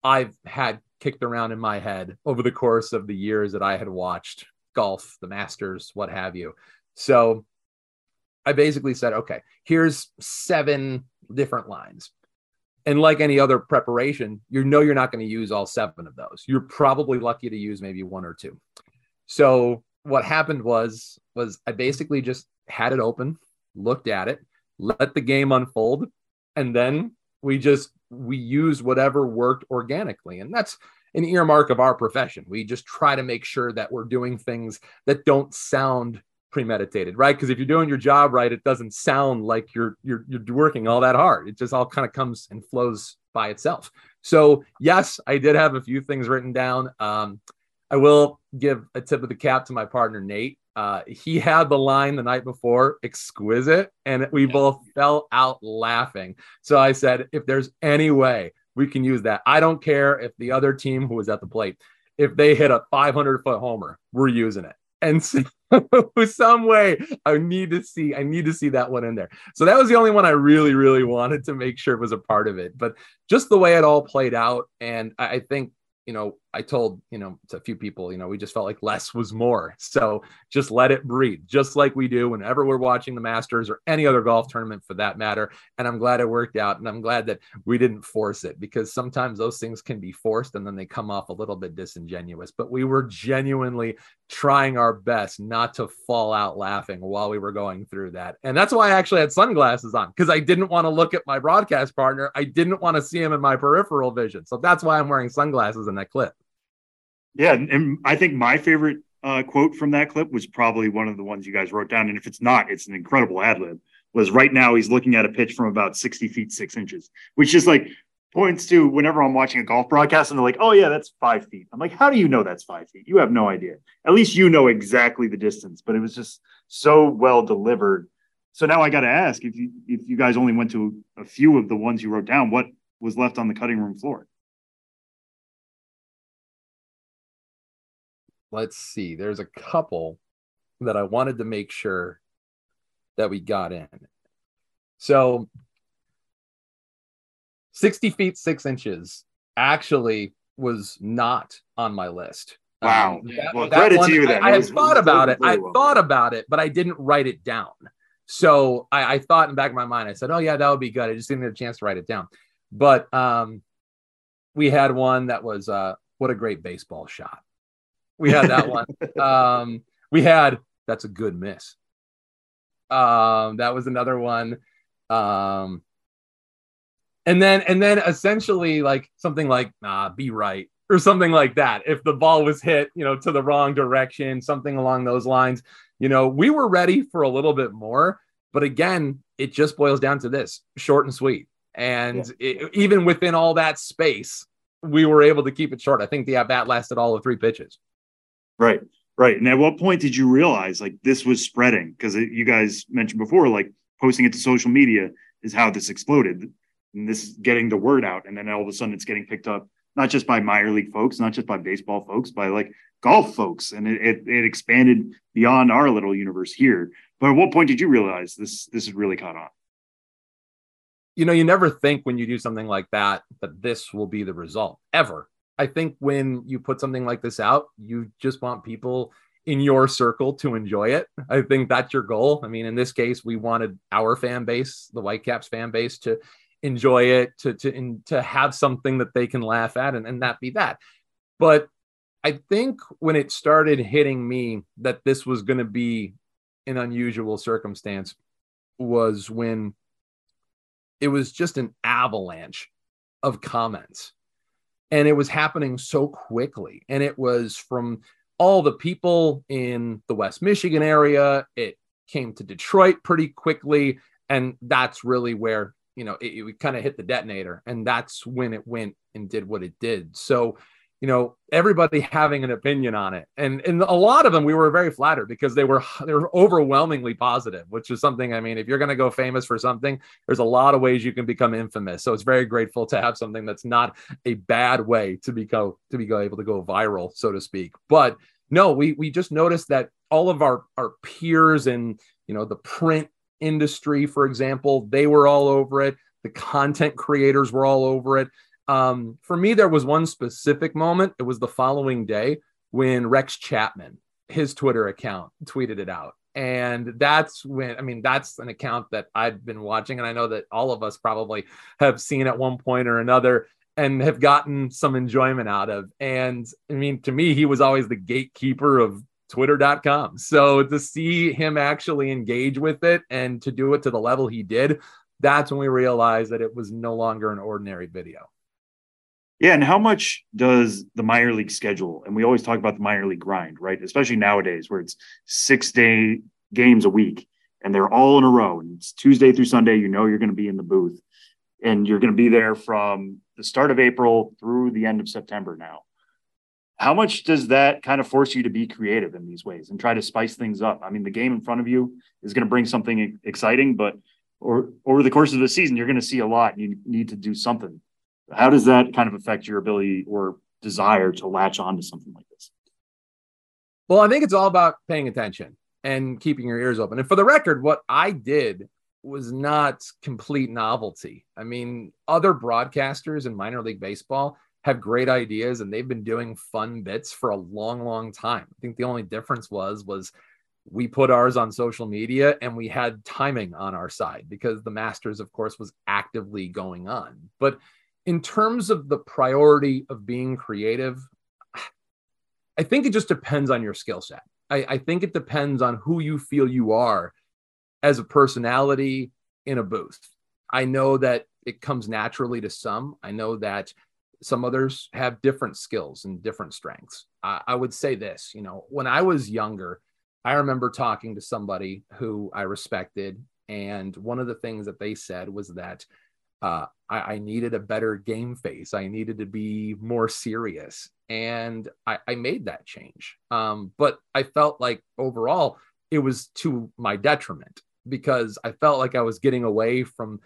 I've had kicked around in my head over the course of the years that I had watched golf, the Masters, what have you. So I basically said, okay, here's seven different lines. And like any other preparation, you know you're not going to use all seven of those. You're probably lucky to use maybe one or two. So what happened was was I basically just had it open, looked at it, let the game unfold, and then we just we use whatever worked organically. And that's an earmark of our profession. We just try to make sure that we're doing things that don't sound premeditated, right? Because if you're doing your job right, it doesn't sound like you're you're you're working all that hard. It just all kind of comes and flows by itself. So yes, I did have a few things written down. Um, I will give a tip of the cap to my partner Nate. Uh, he had the line the night before, exquisite, and we yeah. both fell out laughing. So I said, if there's any way we can use that, I don't care if the other team who was at the plate, if they hit a 500 foot homer, we're using it. And so, some way, I need to see, I need to see that one in there. So that was the only one I really, really wanted to make sure it was a part of it. But just the way it all played out, and I think you know, I told, you know, to a few people, you know, we just felt like less was more. So just let it breathe, just like we do whenever we're watching the Masters or any other golf tournament for that matter. And I'm glad it worked out. And I'm glad that we didn't force it because sometimes those things can be forced and then they come off a little bit disingenuous. But we were genuinely trying our best not to fall out laughing while we were going through that. And that's why I actually had sunglasses on because I didn't want to look at my broadcast partner. I didn't want to see him in my peripheral vision. So that's why I'm wearing sunglasses in that clip. Yeah, and I think my favorite uh, quote from that clip was probably one of the ones you guys wrote down. And if it's not, it's an incredible ad lib. Was right now he's looking at a pitch from about 60 feet, six inches, which is like points to whenever I'm watching a golf broadcast and they're like, oh, yeah, that's five feet. I'm like, how do you know that's five feet? You have no idea. At least you know exactly the distance, but it was just so well delivered. So now I got to ask if you if you guys only went to a few of the ones you wrote down, what was left on the cutting room floor? Let's see. There's a couple that I wanted to make sure that we got in. So 60 feet, six inches actually was not on my list. Wow. Um, that, well, that credit one, to you then. I, I had thought about it. I well. thought about it, but I didn't write it down. So I, I, thought in the back of my mind, I said, oh, yeah, that would be good. I just didn't get a chance to write it down. But um, we had one that was uh, what a great baseball shot. We had that one. Um, we had that's a good miss. Um, that was another one. Um, and then and then essentially like something like nah, be right or something like that. If the ball was hit, you know, to the wrong direction, something along those lines. You know, we were ready for a little bit more, but again, it just boils down to this: short and sweet. And yeah. it, even within all that space, we were able to keep it short. I think the at bat lasted all of three pitches. Right. Right. And at what point did you realize like this was spreading? Because you guys mentioned before, like posting it to social media is how this exploded. And this is getting the word out. And then all of a sudden it's getting picked up not just by minor league folks, not just by baseball folks, by like golf folks, and it, it, it expanded beyond our little universe here. But at what point did you realize this this is really caught on? You know, you never think when you do something like that that this will be the result ever. I think when you put something like this out, you just want people in your circle to enjoy it. I think that's your goal. I mean, in this case, we wanted our fan base, the Whitecaps fan base, to enjoy it, to to in, to have something that they can laugh at, and, and that be that. But I think when it started hitting me that this was going to be an unusual circumstance was when it was just an avalanche of comments and it was happening so quickly. And it was from all the people in the west michigan area. It came to detroit pretty quickly. And that's really where you know it, it kind of hit the detonator. And that's when it went and did what it did. So you know everybody having an opinion on it. And and a lot of them we were very flattered because they were they were overwhelmingly positive which is something i mean if you're going to go famous for something there's a lot of ways you can become infamous. So it's very grateful to have something that's not a bad way to go to be able to go viral so to speak. But no we we just noticed that all of our our peers in you know the print industry for example they were all over it. The content creators were all over it um, for me, there was one specific moment. It was the following day when Rex Chapman, his Twitter account, tweeted it out. And that's when, I mean, that's an account that I've been watching. And I know that all of us probably have seen at one point or another and have gotten some enjoyment out of. And I mean, to me, he was always the gatekeeper of twitter.com. So to see him actually engage with it and to do it to the level he did, that's when we realized that it was no longer an ordinary video. Yeah, and how much does the minor league schedule? And we always talk about the minor league grind, right? Especially nowadays, where it's six day games a week, and they're all in a row. And it's Tuesday through Sunday. You know you're going to be in the booth, and you're going to be there from the start of April through the end of September. Now, how much does that kind of force you to be creative in these ways and try to spice things up? I mean, the game in front of you is going to bring something exciting, but or over the course of the season, you're going to see a lot. And you need to do something how does that kind of affect your ability or desire to latch on to something like this? Well, I think it's all about paying attention and keeping your ears open. And for the record, what I did was not complete novelty. I mean, other broadcasters in minor league baseball have great ideas and they've been doing fun bits for a long, long time. I think the only difference was was we put ours on social media and we had timing on our side because the Masters, of course, was actively going on. But in terms of the priority of being creative, I think it just depends on your skill set. I, I, think it depends on who you feel you are as a personality in a booth. I know that it comes naturally to some. I know that some others have different skills and different strengths. I, I would say this, you know, when I was younger, I remember talking to somebody who I respected. And one of the things that they said was that uh, I, I, needed a better game face. I needed to be more serious. And I, I made that change. Um, but I felt like overall it was to my detriment because I felt like I was getting away from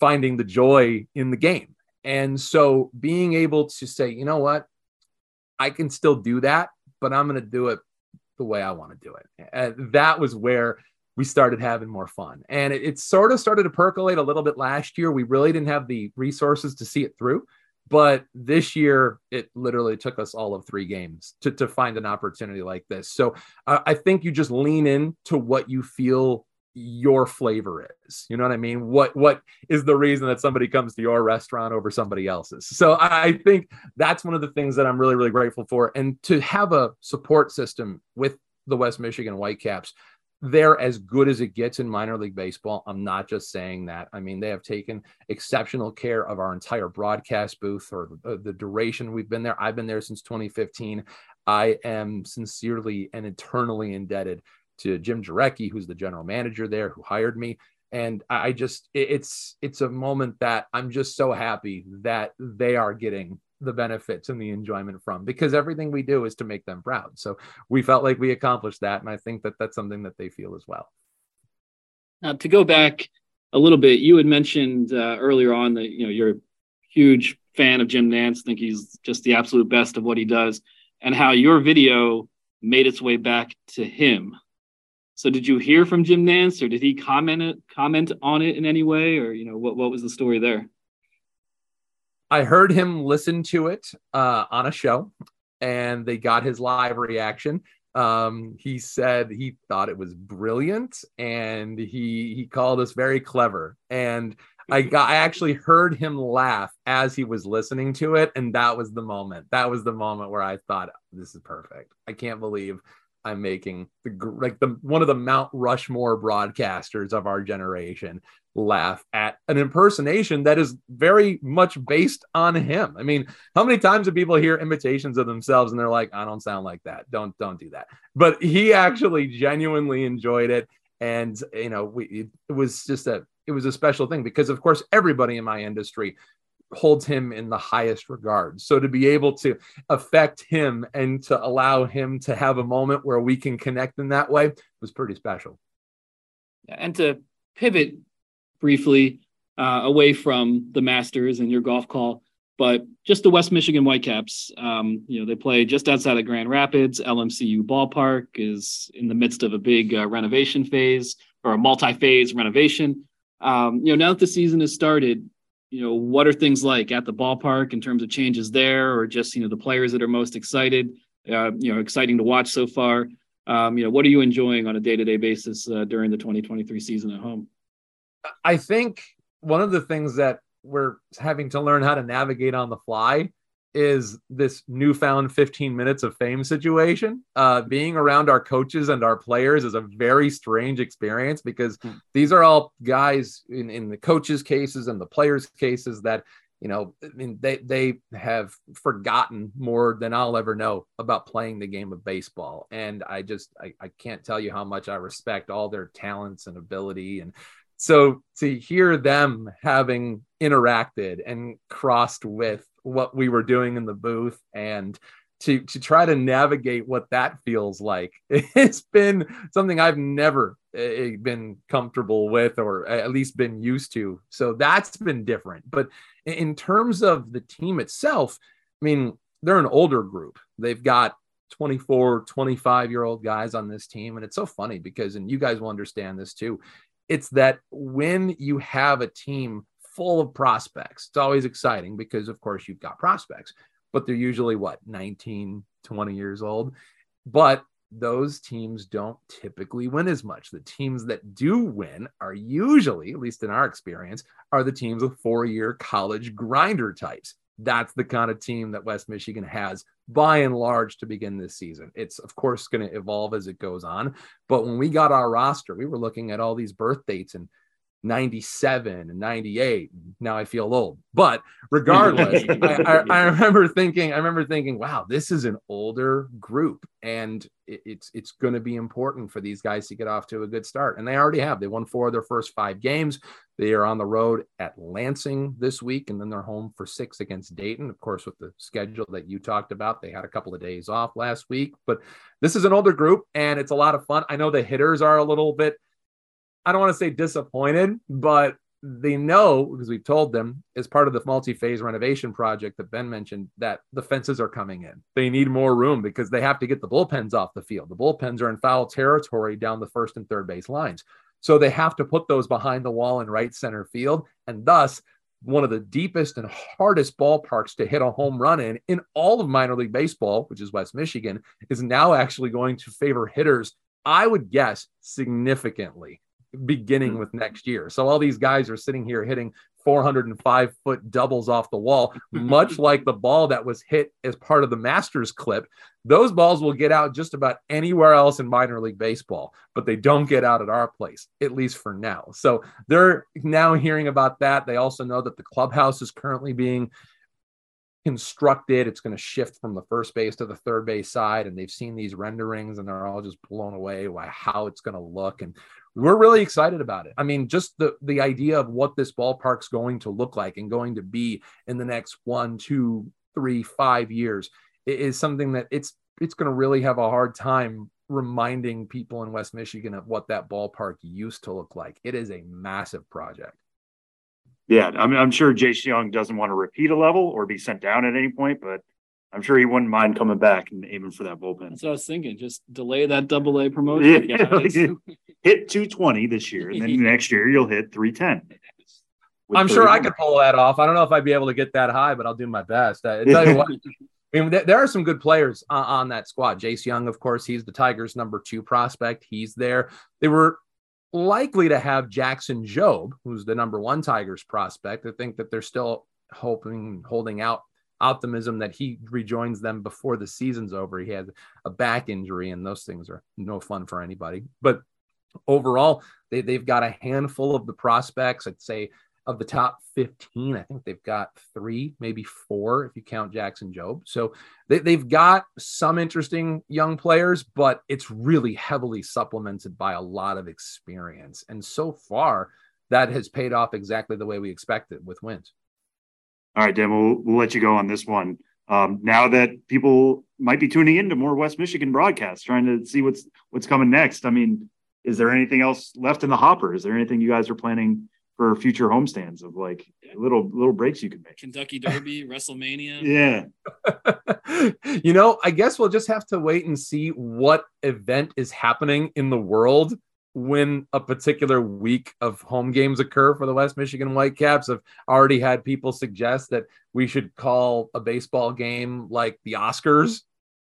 finding the joy in the game. And so being able to say, you know what, I can still do that, but I'm going to do it the way I want to do it. And that was where we started having more fun. And it, it, sort of started to percolate a little bit last year. We really didn't have the resources to see it through. But this year, it literally took us all of three games to, to find an opportunity like this. So I think you just lean in to what you feel your flavor is. You know what I mean? What what is the reason that somebody comes to your restaurant over somebody else's? So I think that's one of the things that I'm really really grateful for and to have a support system with the West Michigan Whitecaps they're as good as it gets in minor league baseball. I'm not just saying that. I mean, they have taken exceptional care of our entire broadcast booth or the, uh, the duration we've been there. I've been there since 2015. I am sincerely and eternally indebted to Jim Jarecki, who's the general manager there, who hired me. And I just, it's, it's a moment that I'm just so happy that they are getting the benefits and the enjoyment from because everything we do is to make them proud. So we felt like we accomplished that. And I think that that's something that they feel as well. Now, to go back a little bit, you had mentioned uh, earlier on that, you know, you're a huge fan of Jim Nantz, think he's just the absolute best of what he does, and how your video made its way back to him. So did you hear from Jim Nantz or did he comment comment on it in any way or you know what what was the story there? I heard him listen to it uh, on a show and they got his live reaction. Um, he said he thought it was brilliant and he he called us very clever. And I got I actually heard him laugh as he was listening to it, and that was the moment. That was the moment where I thought, "This is perfect." I can't believe I'm making the like the one of the Mount Rushmore broadcasters of our generation laugh at an impersonation that is very much based on him. I mean, how many times do people hear imitations of themselves and they're like, "I don't sound like that. Don't don't do that." But he actually genuinely enjoyed it, and you know, we it was just a it was a special thing because, of course, everybody in my industry holds him in the highest regard. So to be able to affect him and to allow him to have a moment where we can connect in that way was pretty special. And to pivot briefly uh, away from the Masters and your golf call, but just the West Michigan Whitecaps, um, you know, they play just outside of Grand Rapids. LMCU Ballpark is in the midst of a big uh, renovation phase or a multi-phase renovation. Um, you know, now that the season has started, you know, what are things like at the ballpark in terms of changes there, or just you know the players that are most excited, uh, you know, exciting to watch so far. Um, you know, what are you enjoying on a day-to-day basis uh, during the 2023 season at home? I think one of the things that we're having to learn how to navigate on the fly is this newfound 15 minutes of fame situation. Uh, being around our coaches and our players is a very strange experience because hmm. these are all guys in, in the coaches' cases and the players' cases that, you know, I mean, they, they have forgotten more than I'll ever know about playing the game of baseball. And I just, I, I can't tell you how much I respect all their talents and ability. And so to hear them having interacted and crossed with what we were doing in the booth and to to try to navigate what that feels like. It's been something i've never uh, been comfortable with or at least been used to. So that's been different. But in terms of the team itself i mean they're an older group. They've got 24 25 year old guys on this team. And it's so funny because and you guys will understand this too it's that when you have a team full of prospects. It's always exciting because, of course, you've got prospects, but they're usually what, 19, 20 years old. But those teams don't typically win as much. The teams that do win are usually, at least in our experience, are the teams with four year college grinder types. That's the kind of team that West Michigan has by and large to begin this season. It's, of course, going to evolve as it goes on. But when we got our roster, we were looking at all these birth dates and 97 and 98 mm-hmm. now i feel old. But regardless I, I, I, remember thinking i remember thinking wow this is an older group. And it, it's it's going to be important for these guys to get off to a good start. And they already have. They won four of their first five games. They are on the road at lansing this week and then they're home for six against dayton. Of course with the schedule that you talked about they had a couple of days off last week. But this is an older group and it's a lot of fun. I know the hitters are a little bit I don't want to say disappointed, but they know because we've told them as part of the multi-phase renovation project that Ben mentioned that the fences are coming in. They need more room because they have to get the bullpens off the field. The bullpens are in foul territory down the first and third base lines. So they have to put those behind the wall in right center field. And thus, one of the deepest and hardest ballparks to hit a home run in in all of minor league baseball, which is West Michigan, is now actually going to favor hitters, I would guess, significantly beginning hmm. with next year. So all these guys are sitting here hitting 405 foot doubles off the wall, much like the ball that was hit as part of the Masters clip. Those balls will get out just about anywhere else in minor league baseball, but they don't get out at our place, at least for now. So they're now hearing about that. They also know that the clubhouse is currently being constructed. It's going to shift from the first base to the third base side. And they've seen these renderings and they're all just blown away by how it's going to look. And we're really excited about it. I mean, just the the idea of what this ballpark's going to look like and going to be in the next one, two, three, five years is something that it's it's going to really have a hard time reminding people in West Michigan of what that ballpark used to look like. It is a massive project. Yeah, I mean, I'm sure Jace Jung doesn't want to repeat a level or be sent down at any point, but I'm sure he wouldn't mind coming back and aiming for that bullpen. That's what I was thinking. Just delay that double A promotion. Yeah, guys. hit 220 this year, and then next year you'll hit 310. I'm sure I 31. could pull that off. I don't know if I'd be able to get that high, but I'll do my best. I tell you what, I mean, there, there are some good players on, on that squad. Jace Jung, of course, he's the Tigers' number two prospect. He's there. They were likely to have Jackson Jobe, who's the number one Tigers prospect. I think that they're still hoping, holding out optimism that he rejoins them before the season's over. He had a back injury, and those things are no fun for anybody. But overall, they, they've got a handful of the prospects. I'd say of the top 15, I think they've got three, maybe four, if you count Jackson Jobe. So they, they've got some interesting young players, but it's really heavily supplemented by a lot of experience. And so far, that has paid off exactly the way we expected with wins. All right, Dan, we'll, we'll let you go on this one. Um, now that people might be tuning into more West Michigan broadcasts, trying to see what's what's coming next. I mean, is there anything else left in the hopper? Is there anything you guys are planning for future homestands of like little little breaks you can make? Kentucky Derby, WrestleMania. Yeah, you know, I guess we'll just have to wait and see what event is happening in the world when a particular week of home games occur for the West Michigan Whitecaps. I've already had people suggest that we should call a baseball game like the Oscars.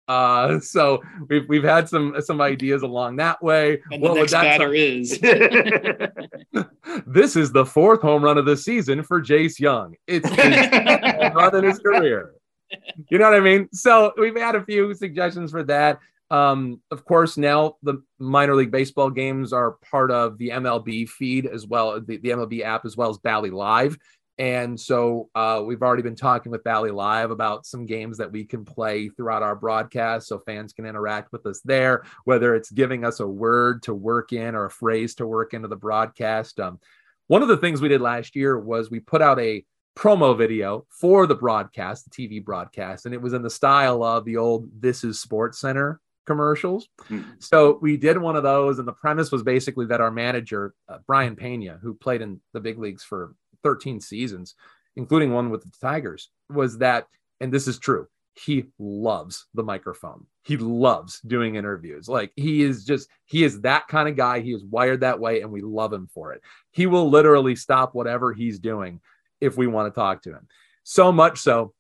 Uh, so we've we've had some some ideas along that way. And the What would next that batter is this is the fourth home run of the season for Jace Jung. It's his run in his career. You know what I mean? So we've had a few suggestions for that. Um, of course, now the minor league baseball games are part of the MLB feed as well, the, the MLB app as well as Bally Live. And so uh, we've already been talking with Bally Live about some games that we can play throughout our broadcast so fans can interact with us there, whether it's giving us a word to work in or a phrase to work into the broadcast. Um, one of the things we did last year was we put out a promo video for the broadcast, the TV broadcast, and it was in the style of the old This is Sports Center commercials. So we did one of those, and the premise was basically that our manager, uh, Brayan Peña, who played in the big leagues for 13 seasons, including one with the Tigers, was that, and this is true, he loves the microphone. He loves doing interviews. Like he is just, he is that kind of guy. He is wired that way, and we love him for it. He will literally stop whatever he's doing if we want to talk to him. So much so,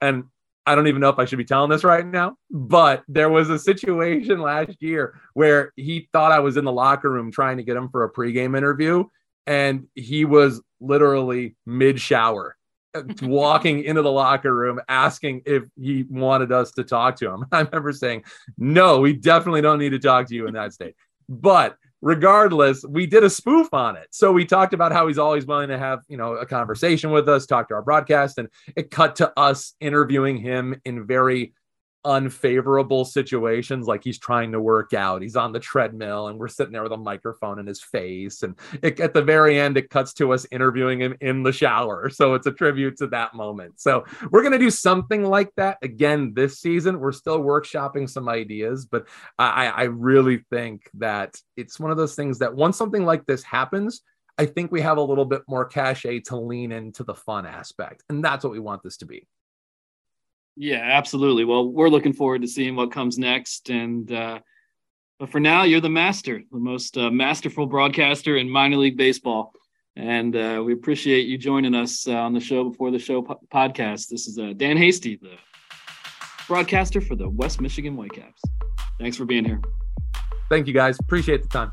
and I don't even know if I should be telling this right now, but there was a situation last year where he thought I was in the locker room trying to get him for a pregame interview. And he was literally mid shower, walking into the locker room asking if he wanted us to talk to him. I remember saying, No, we definitely don't need to talk to you in that state. But regardless, we did a spoof on it. So we talked about how he's always willing to have, you know, a conversation with us, talk to our broadcast, and it cut to us interviewing him in very unfavorable situations like he's trying to work out he's on the treadmill and we're sitting there with a microphone in his face and it, at the very end it cuts to us interviewing him in the shower so it's a tribute to that moment so we're going to do something like that again this season we're still workshopping some ideas but I, I really think that it's one of those things that once something like this happens I think we have a little bit more cachet to lean into the fun aspect. And that's what we want this to be. Yeah, absolutely. Well, we're looking forward to seeing what comes next. And uh, but for now, you're the master, the most uh, masterful broadcaster in minor league baseball. And uh, we appreciate you joining us uh, on the show before the show po- podcast. This is uh, Dan Hasty, the broadcaster for the West Michigan Whitecaps. Thanks for being here. Thank you guys. Appreciate the time.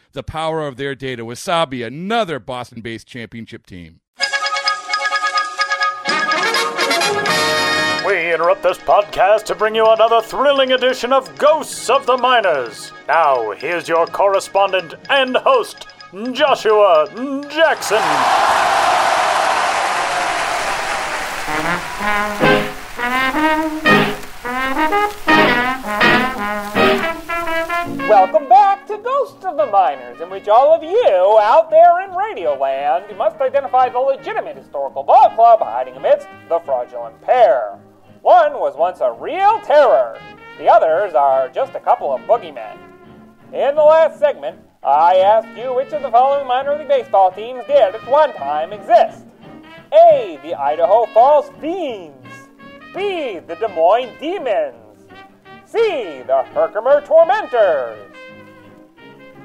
the power of their data. Wasabi, another Boston based championship team. We interrupt this podcast to bring you another thrilling edition of Ghosts of the Minors. Now, here's your correspondent and host, Joshua Jackson. Welcome back to Ghosts of the Minors, in which all of you out there in Radio Land must identify the legitimate historical ball club hiding amidst the fraudulent pair. One was once a real terror, the others are just a couple of boogeymen. In the last segment, I asked you which of the following minor league baseball teams did at one time exist. A. The Idaho Falls Fiends. B. The Des Moines Demons. C. The Herkimer Tormentors.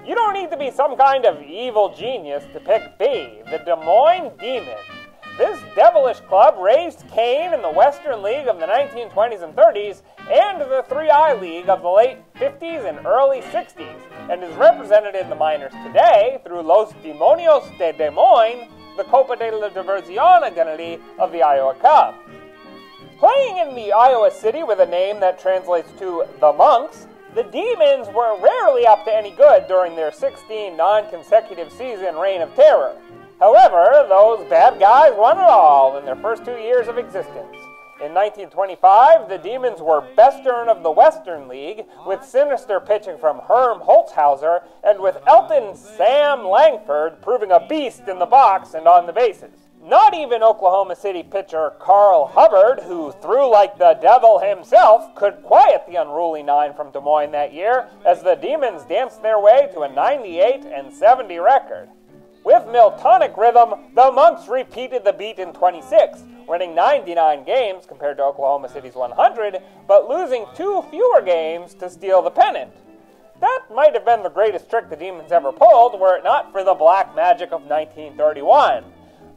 You don't need to be some kind of evil genius to pick B. The Des Moines Demons. This devilish club raised Cain in the Western League of the 1920s and 30s and the 3I League of the late 50s and early 60s, and is represented in the minors today through Los Demonios de Des Moines, the Copa de la Diversión identity of the Iowa Cubs. Playing in the Iowa City with a name that translates to the Monks, the Demons were rarely up to any good during their 16 non consecutive season reign of terror. However, those bad guys won it all in their first two years of existence. In 1925, the Demons were bestern of the Western League, with sinister pitching from Herm Holshouser and with Elton Sam Langford proving a beast in the box and on the bases. Not even Oklahoma City pitcher Carl Hubbell, who threw like the devil himself, could quiet the unruly nine from Des Moines that year as the Demons danced their way to a 98 and 70 record. With Miltonic rhythm, the Monks repeated the beat in 26, winning 99 games compared to Oklahoma City's 100, but losing two fewer games to steal the pennant. That might have been the greatest trick the Demons ever pulled were it not for the black magic of 1931.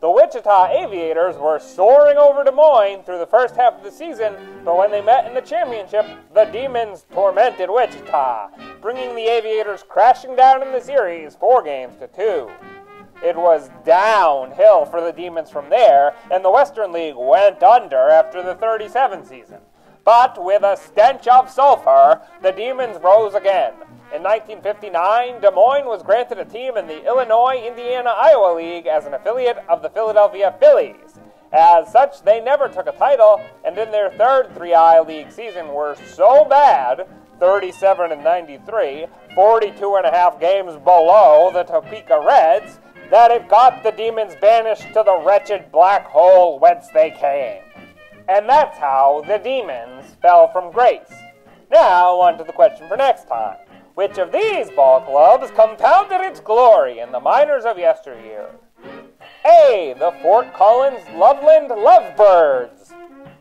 The Wichita Aviators were soaring over Des Moines through the first half of the season, but when they met in the championship, the Demons tormented Wichita, bringing the Aviators crashing down in the series four games to two. It was downhill for the Demons from there, and the Western League went under after the 37 season. But with a stench of sulfur, the Demons rose again. In 1959, Des Moines was granted a team in the Illinois Indiana Iowa League as an affiliate of the Philadelphia Phillies. As such, they never took a title, and in their third 3I League season were so bad 37 and 93, 42 and a half games below the Topeka Reds that it got the demons banished to the wretched black hole whence they came. And that's how the demons fell from grace. Now, on to the question for next time. Which of these ball clubs compounded its glory in the minors of yesteryear? A. The Fort Collins Loveland Lovebirds.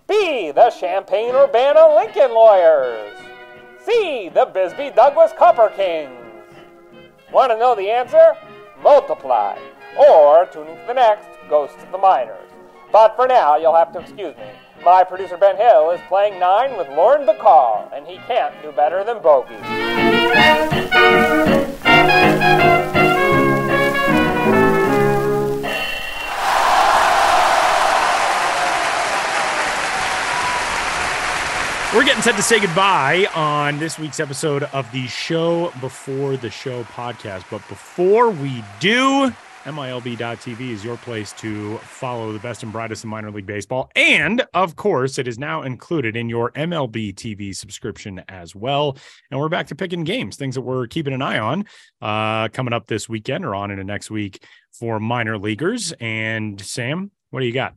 B. The Champaign Urbana Lincoln Lawyers. C. The Bisbee Douglas Copper Kings. Want to know the answer? Multiply. Or tune into the next Ghosts of the Minors. But for now, you'll have to excuse me. My producer Ben Hill is playing nine with Lauren Bacall, and he can't do better than Bogey. We're getting set to say goodbye on this week's episode of the Show Before the Show podcast. But before we do, MILB.TV is your place to follow the best and brightest in minor league baseball. And of course, it is now included in your MLB TV subscription as well. And we're back to picking games, things that we're keeping an eye on uh, coming up this weekend or on into next week for minor leaguers. And Sam, what do you got?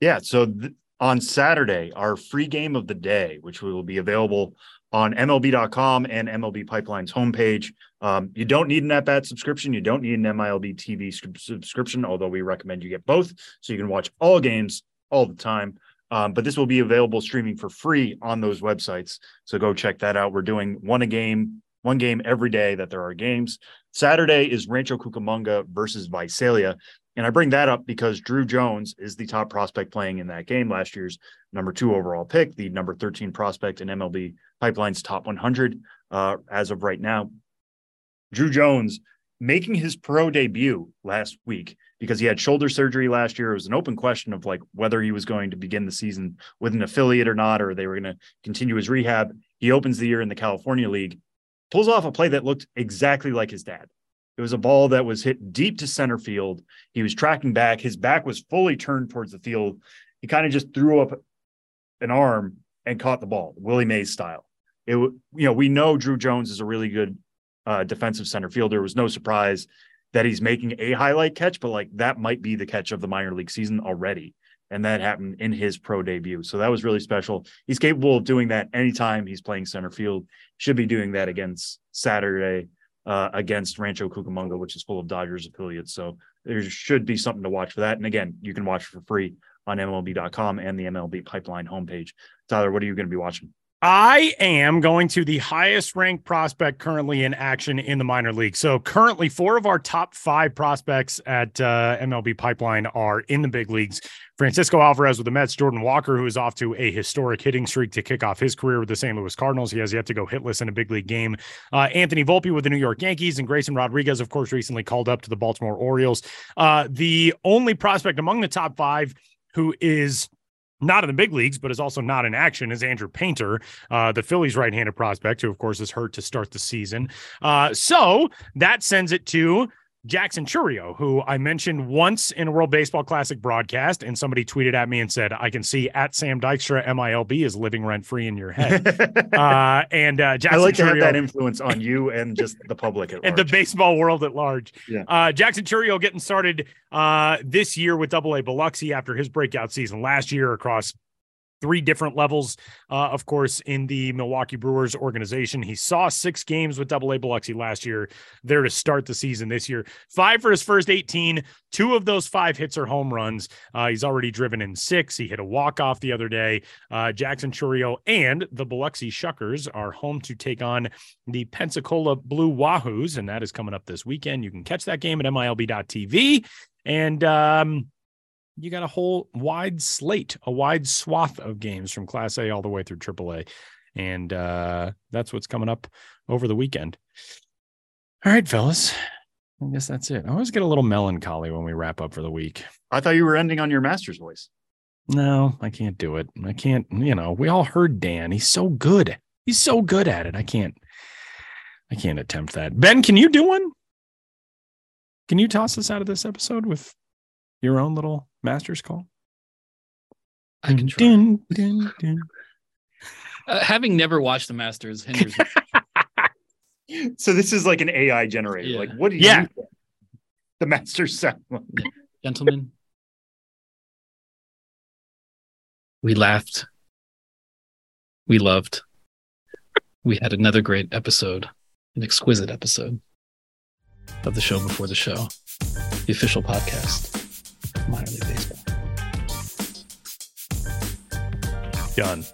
Yeah. So th- on Saturday, our free game of the day, which will be available on MLB.com and MLB Pipeline's homepage. Um, you don't need an at bat subscription. You don't need an MILB TV subscription, although we recommend you get both so you can watch all games all the time. Um, but this will be available streaming for free on those websites. So go check that out. We're doing one a game, one game every day that there are games. Saturday is Rancho Cucamonga versus Visalia. And I bring that up because Druw Jones is the top prospect playing in that game last year's number two overall pick, the number 13 prospect in MLB Pipeline's top 100 uh, as of right now. Druw Jones making his pro debut last week because he had shoulder surgery last year. It was an open question of like whether he was going to begin the season with an affiliate or not, or they were going to continue his rehab. He opens the year in the California League, pulls off a play that looked exactly like his dad. It was a ball that was hit deep to center field. He was tracking back. His back was fully turned towards the field. He kind of just threw up an arm and caught the ball, Willie Mays style. It, you know, we know Druw Jones is a really good uh, defensive center fielder. It was no surprise that he's making a highlight catch, but like that might be the catch of the minor league season already. And that happened in his pro debut. So that was really special. He's capable of doing that anytime he's playing center field. Should be doing that against Saturday uh, against Rancho Cucamonga, which is full of Dodgers affiliates. So there should be something to watch for that. And again, you can watch for free on MLB.com and the MLB Pipeline homepage. Tyler, what are you going to be watching? I am going to the highest ranked prospect currently in action in the minor league. So currently, four of our top five prospects at uh, MLB Pipeline are in the big leagues. Francisco Alvarez with the Mets, Jordan Walker, who is off to a historic hitting streak to kick off his career with the St. Louis Cardinals. He has yet to go hitless in a big league game. Uh, Anthony Volpe with the New York Yankees, and Grayson Rodriguez, of course, recently called up to the Baltimore Orioles. Uh, the only prospect among the top five who is not in the big leagues, but is also not in action, is Andrew Painter, uh, the Phillies right handed prospect, who, of course, is hurt to start the season. Uh, so that sends it to Jackson Chourio, who I mentioned once in a World Baseball Classic broadcast, and somebody tweeted at me and said, "I can see at Sam Dykstra MILB is living rent free in your head." uh, and uh, Jackson I like Chourio, to have that influence on you and just the public at and large. the baseball world at large. Yeah. Uh, Jackson Chourio getting started uh, this year with Double A Biloxi after his breakout season last year across three different levels, uh, of course, in the Milwaukee Brewers organization. He saw six games with Double A Biloxi last year, there to start the season this year. Five for his first 18. Two of those five hits are home runs. Uh, he's already driven in six. He hit a walk off the other day. Uh, Jackson Chourio and the Biloxi Shuckers are home to take on the Pensacola Blue Wahoos, and that is coming up this weekend. You can catch that game at MILB.tv. And um, you got a whole wide slate, a wide swath of games from Class A all the way through AAA. And uh, that's what's coming up over the weekend. All right, fellas. I guess that's it. I always get a little melancholy when we wrap up for the week. I thought you were ending on your master's voice. No, I can't do it. I can't, you know, we all heard Dan. He's so good. He's so good at it. I can't, I can't attempt that. Ben, can you do one? Can you toss us out of this episode with your own little master's call? I can try. Dun, dun, dun. Uh, having never watched the Masters hinders me. So this is like an AI generator. Yeah. Like, what do you Yeah. the master's sound? like? Gentlemen, we laughed. We loved. We had another great episode, an exquisite episode of the show before the show, the official podcast of minor league baseball. Done.